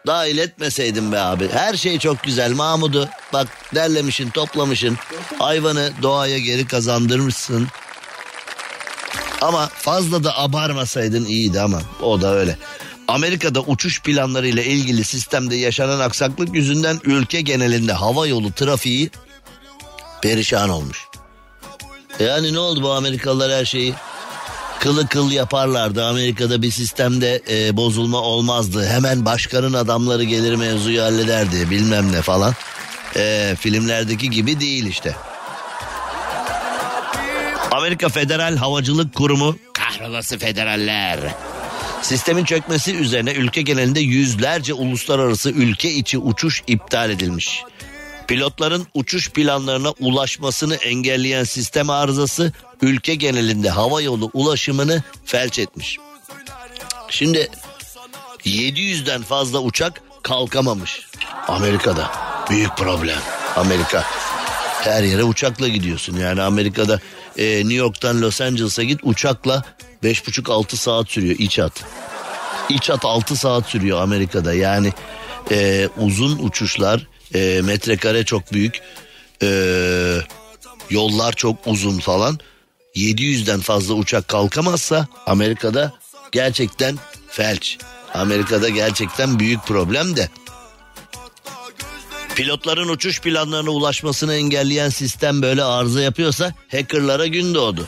dahil etmeseydin be abi. Her şey çok güzel Mahmut'u bak derlemişin toplamışın hayvanı doğaya geri kazandırmışsın. Ama fazla da abarmasaydın iyiydi ama o da öyle. Amerika'da uçuş planları ile ilgili sistemde yaşanan aksaklık yüzünden ülke genelinde hava yolu trafiği perişan olmuş. Yani ne oldu bu Amerikalılar her şeyi kılı kıl yaparlardı. Amerika'da bir sistemde e, bozulma olmazdı. Hemen başkanın adamları gelir mevzuyu hallederdi bilmem ne falan. E, filmlerdeki gibi değil işte. Amerika Federal Havacılık Kurumu kahrolası federaller. Sistemin çökmesi üzerine ülke genelinde yüzlerce uluslararası ülke içi uçuş iptal edilmiş. Pilotların uçuş planlarına ulaşmasını engelleyen sistem arızası ülke genelinde hava yolu ulaşımını felç etmiş. Şimdi 700'den fazla uçak kalkamamış. Amerika'da büyük problem. Amerika her yere uçakla gidiyorsun. Yani Amerika'da e, New York'tan Los Angeles'a git uçakla 5,5-6 saat sürüyor iç hat. İç hat 6 saat sürüyor Amerika'da. Yani e, uzun uçuşlar e, metrekare çok büyük e, yollar çok uzun falan. 700'den fazla uçak kalkamazsa Amerika'da gerçekten felç. Amerika'da gerçekten büyük problem de. Pilotların uçuş planlarına ulaşmasını engelleyen sistem böyle arıza yapıyorsa hackerlara gün doğdu.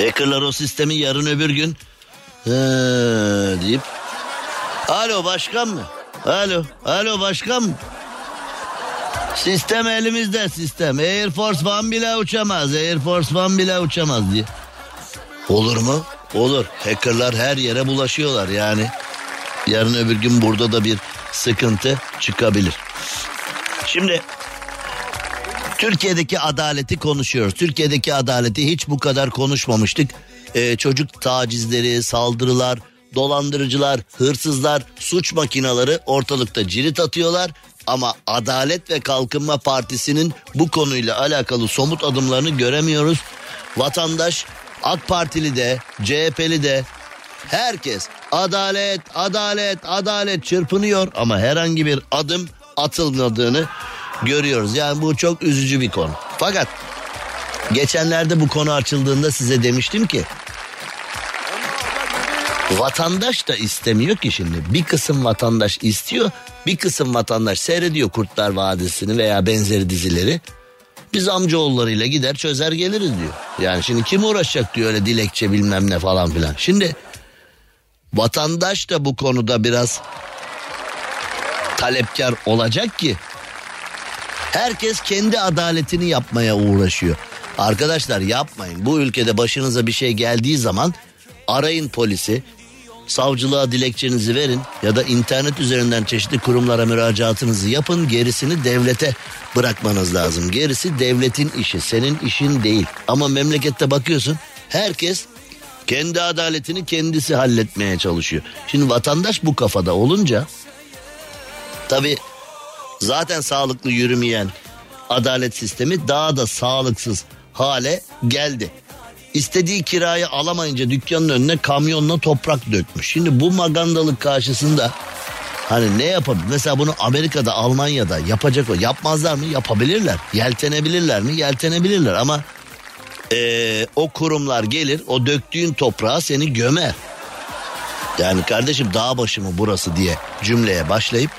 Hackerlar o sistemi yarın öbür gün "Hı" deyip Alo başkan mı? Alo, alo başkan mı? Sistem elimizde sistem. Air Force One bile uçamaz. Air Force One bile uçamaz diye. Olur mu? Olur. Hackerlar her yere bulaşıyorlar yani. Yarın öbür gün burada da bir sıkıntı çıkabilir. Şimdi Türkiye'deki adaleti konuşuyoruz. Türkiye'deki adaleti hiç bu kadar konuşmamıştık. Ee, çocuk tacizleri, saldırılar, dolandırıcılar, hırsızlar, suç makinaları ortalıkta cirit atıyorlar. Ama Adalet ve Kalkınma Partisi'nin bu konuyla alakalı somut adımlarını göremiyoruz. Vatandaş AK Partili de, CHP'li de herkes adalet, adalet, adalet çırpınıyor ama herhangi bir adım atılmadığını görüyoruz. Yani bu çok üzücü bir konu. Fakat geçenlerde bu konu açıldığında size demiştim ki vatandaş da istemiyor ki şimdi. Bir kısım vatandaş istiyor, bir kısım vatandaş seyrediyor Kurtlar Vadisi'ni veya benzeri dizileri. Biz amcaoğullarıyla gider çözer geliriz diyor. Yani şimdi kim uğraşacak diyor öyle dilekçe bilmem ne falan filan. Şimdi vatandaş da bu konuda biraz talepkar olacak ki Herkes kendi adaletini yapmaya uğraşıyor. Arkadaşlar yapmayın. Bu ülkede başınıza bir şey geldiği zaman arayın polisi. Savcılığa dilekçenizi verin ya da internet üzerinden çeşitli kurumlara müracaatınızı yapın. Gerisini devlete bırakmanız lazım. Gerisi devletin işi, senin işin değil. Ama memlekette bakıyorsun herkes kendi adaletini kendisi halletmeye çalışıyor. Şimdi vatandaş bu kafada olunca tabii zaten sağlıklı yürümeyen adalet sistemi daha da sağlıksız hale geldi. İstediği kirayı alamayınca dükkanın önüne kamyonla toprak dökmüş. Şimdi bu magandalık karşısında hani ne yapabilir? Mesela bunu Amerika'da, Almanya'da yapacak o. Yapmazlar mı? Yapabilirler. Yeltenebilirler mi? Yeltenebilirler ama eee, o kurumlar gelir o döktüğün toprağa seni gömer. Yani kardeşim dağ başı mı burası diye cümleye başlayıp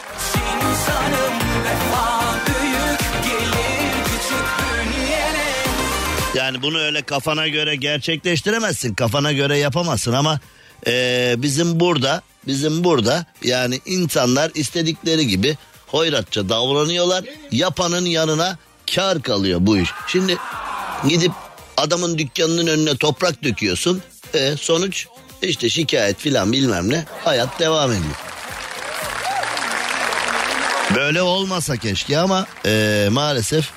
Yani bunu öyle kafana göre gerçekleştiremezsin. Kafana göre yapamazsın ama eee, bizim burada bizim burada yani insanlar istedikleri gibi hoyratça davranıyorlar. Yapanın yanına kar kalıyor bu iş. Şimdi gidip adamın dükkanının önüne toprak döküyorsun. E, sonuç işte şikayet filan bilmem ne hayat devam ediyor. Böyle olmasa keşke ama eee, maalesef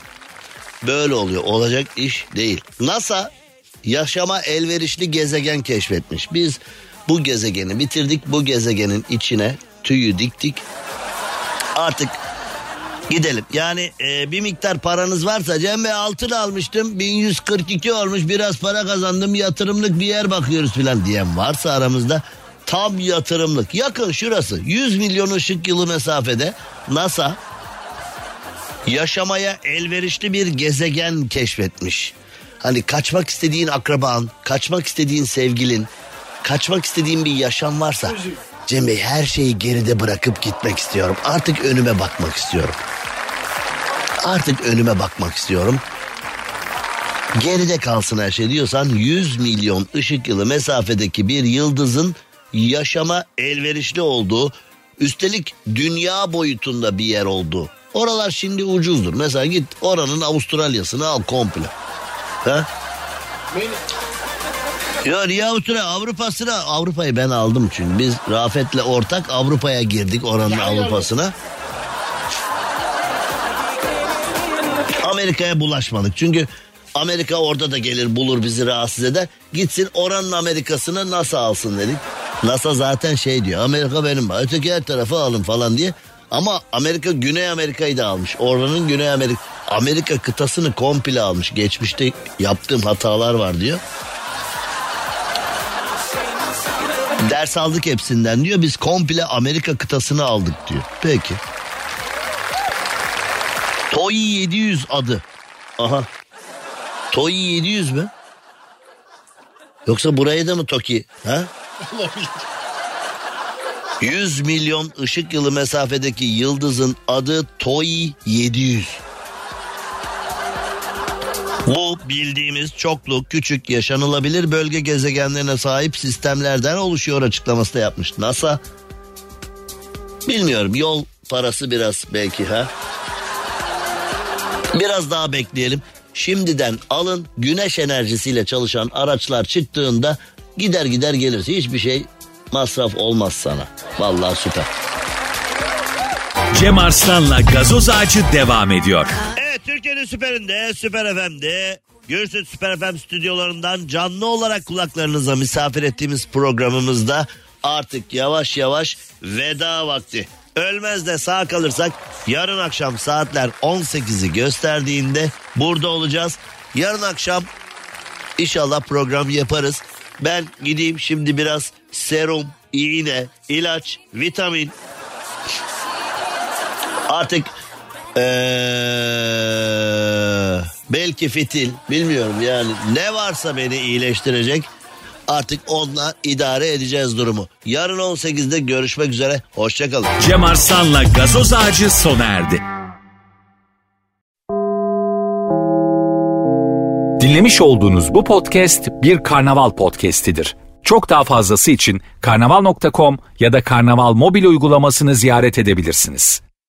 böyle oluyor. Olacak iş değil. NASA yaşama elverişli gezegen keşfetmiş. Biz bu gezegeni bitirdik. Bu gezegenin içine tüyü diktik. Artık gidelim. Yani e, bir miktar paranız varsa Cem Bey altın almıştım 1142 olmuş biraz para kazandım yatırımlık bir yer bakıyoruz filan diyen varsa aramızda tam yatırımlık. Yakın şurası 100 milyon ışık yılı mesafede NASA yaşamaya elverişli bir gezegen keşfetmiş. Hani kaçmak istediğin akraban, kaçmak istediğin sevgilin, kaçmak istediğin bir yaşam varsa Cem Bey her şeyi geride bırakıp gitmek istiyorum. Artık önüme bakmak istiyorum. Artık önüme bakmak istiyorum. Geride kalsın her şey diyorsan 100 milyon ışık yılı mesafedeki bir yıldızın yaşama elverişli olduğu üstelik dünya boyutunda bir yer olduğu. Oralar şimdi ucuzdur. Mesela git oranın Avustralya'sını al komple. Ha? Ya niye Avustralya? Avrupa'sına Avrupa'yı ben aldım çünkü biz Rafet'le ortak Avrupa'ya girdik oranın Avrupa'sına. Amerika'ya bulaşmadık çünkü Amerika orada da gelir bulur bizi rahatsız eder. Gitsin oranın Amerika'sını NASA alsın dedik. NASA zaten şey diyor Amerika benim öteki her tarafı alın falan diye. Ama Amerika Güney Amerika'yı da almış. Oranın Güney Amerika Amerika kıtasını komple almış. Geçmişte yaptığım hatalar var diyor. Ders aldık hepsinden diyor. Biz komple Amerika kıtasını aldık diyor. Peki. Toy 700 adı. Aha. Toy 700 mü? Yoksa buraya da mı Toki? Ha? [laughs] 100 milyon ışık yılı mesafedeki yıldızın adı Toy 700. Bu bildiğimiz çoklu küçük yaşanılabilir bölge gezegenlerine sahip sistemlerden oluşuyor açıklaması da yapmış. NASA bilmiyorum yol parası biraz belki ha. Biraz daha bekleyelim. Şimdiden alın güneş enerjisiyle çalışan araçlar çıktığında gider gider gelirse hiçbir şey masraf olmaz sana. Vallahi süper. Cem Arslan'la gazoz ağacı devam ediyor. Evet Türkiye'nin süperinde, Süper FM'de, Gürsüt Süper FM stüdyolarından canlı olarak kulaklarınıza misafir ettiğimiz programımızda artık yavaş yavaş veda vakti. Ölmez de sağ kalırsak yarın akşam saatler 18'i gösterdiğinde burada olacağız. Yarın akşam inşallah program yaparız. Ben gideyim şimdi biraz serum, iğne, ilaç, vitamin artık ee, belki fitil bilmiyorum yani ne varsa beni iyileştirecek artık onunla idare edeceğiz durumu. Yarın 18'de görüşmek üzere hoşçakalın. Cem Arslan'la gazoz ağacı sona erdi. Dinlemiş olduğunuz bu podcast bir karnaval podcastidir. Çok daha fazlası için karnaval.com ya da karnaval mobil uygulamasını ziyaret edebilirsiniz.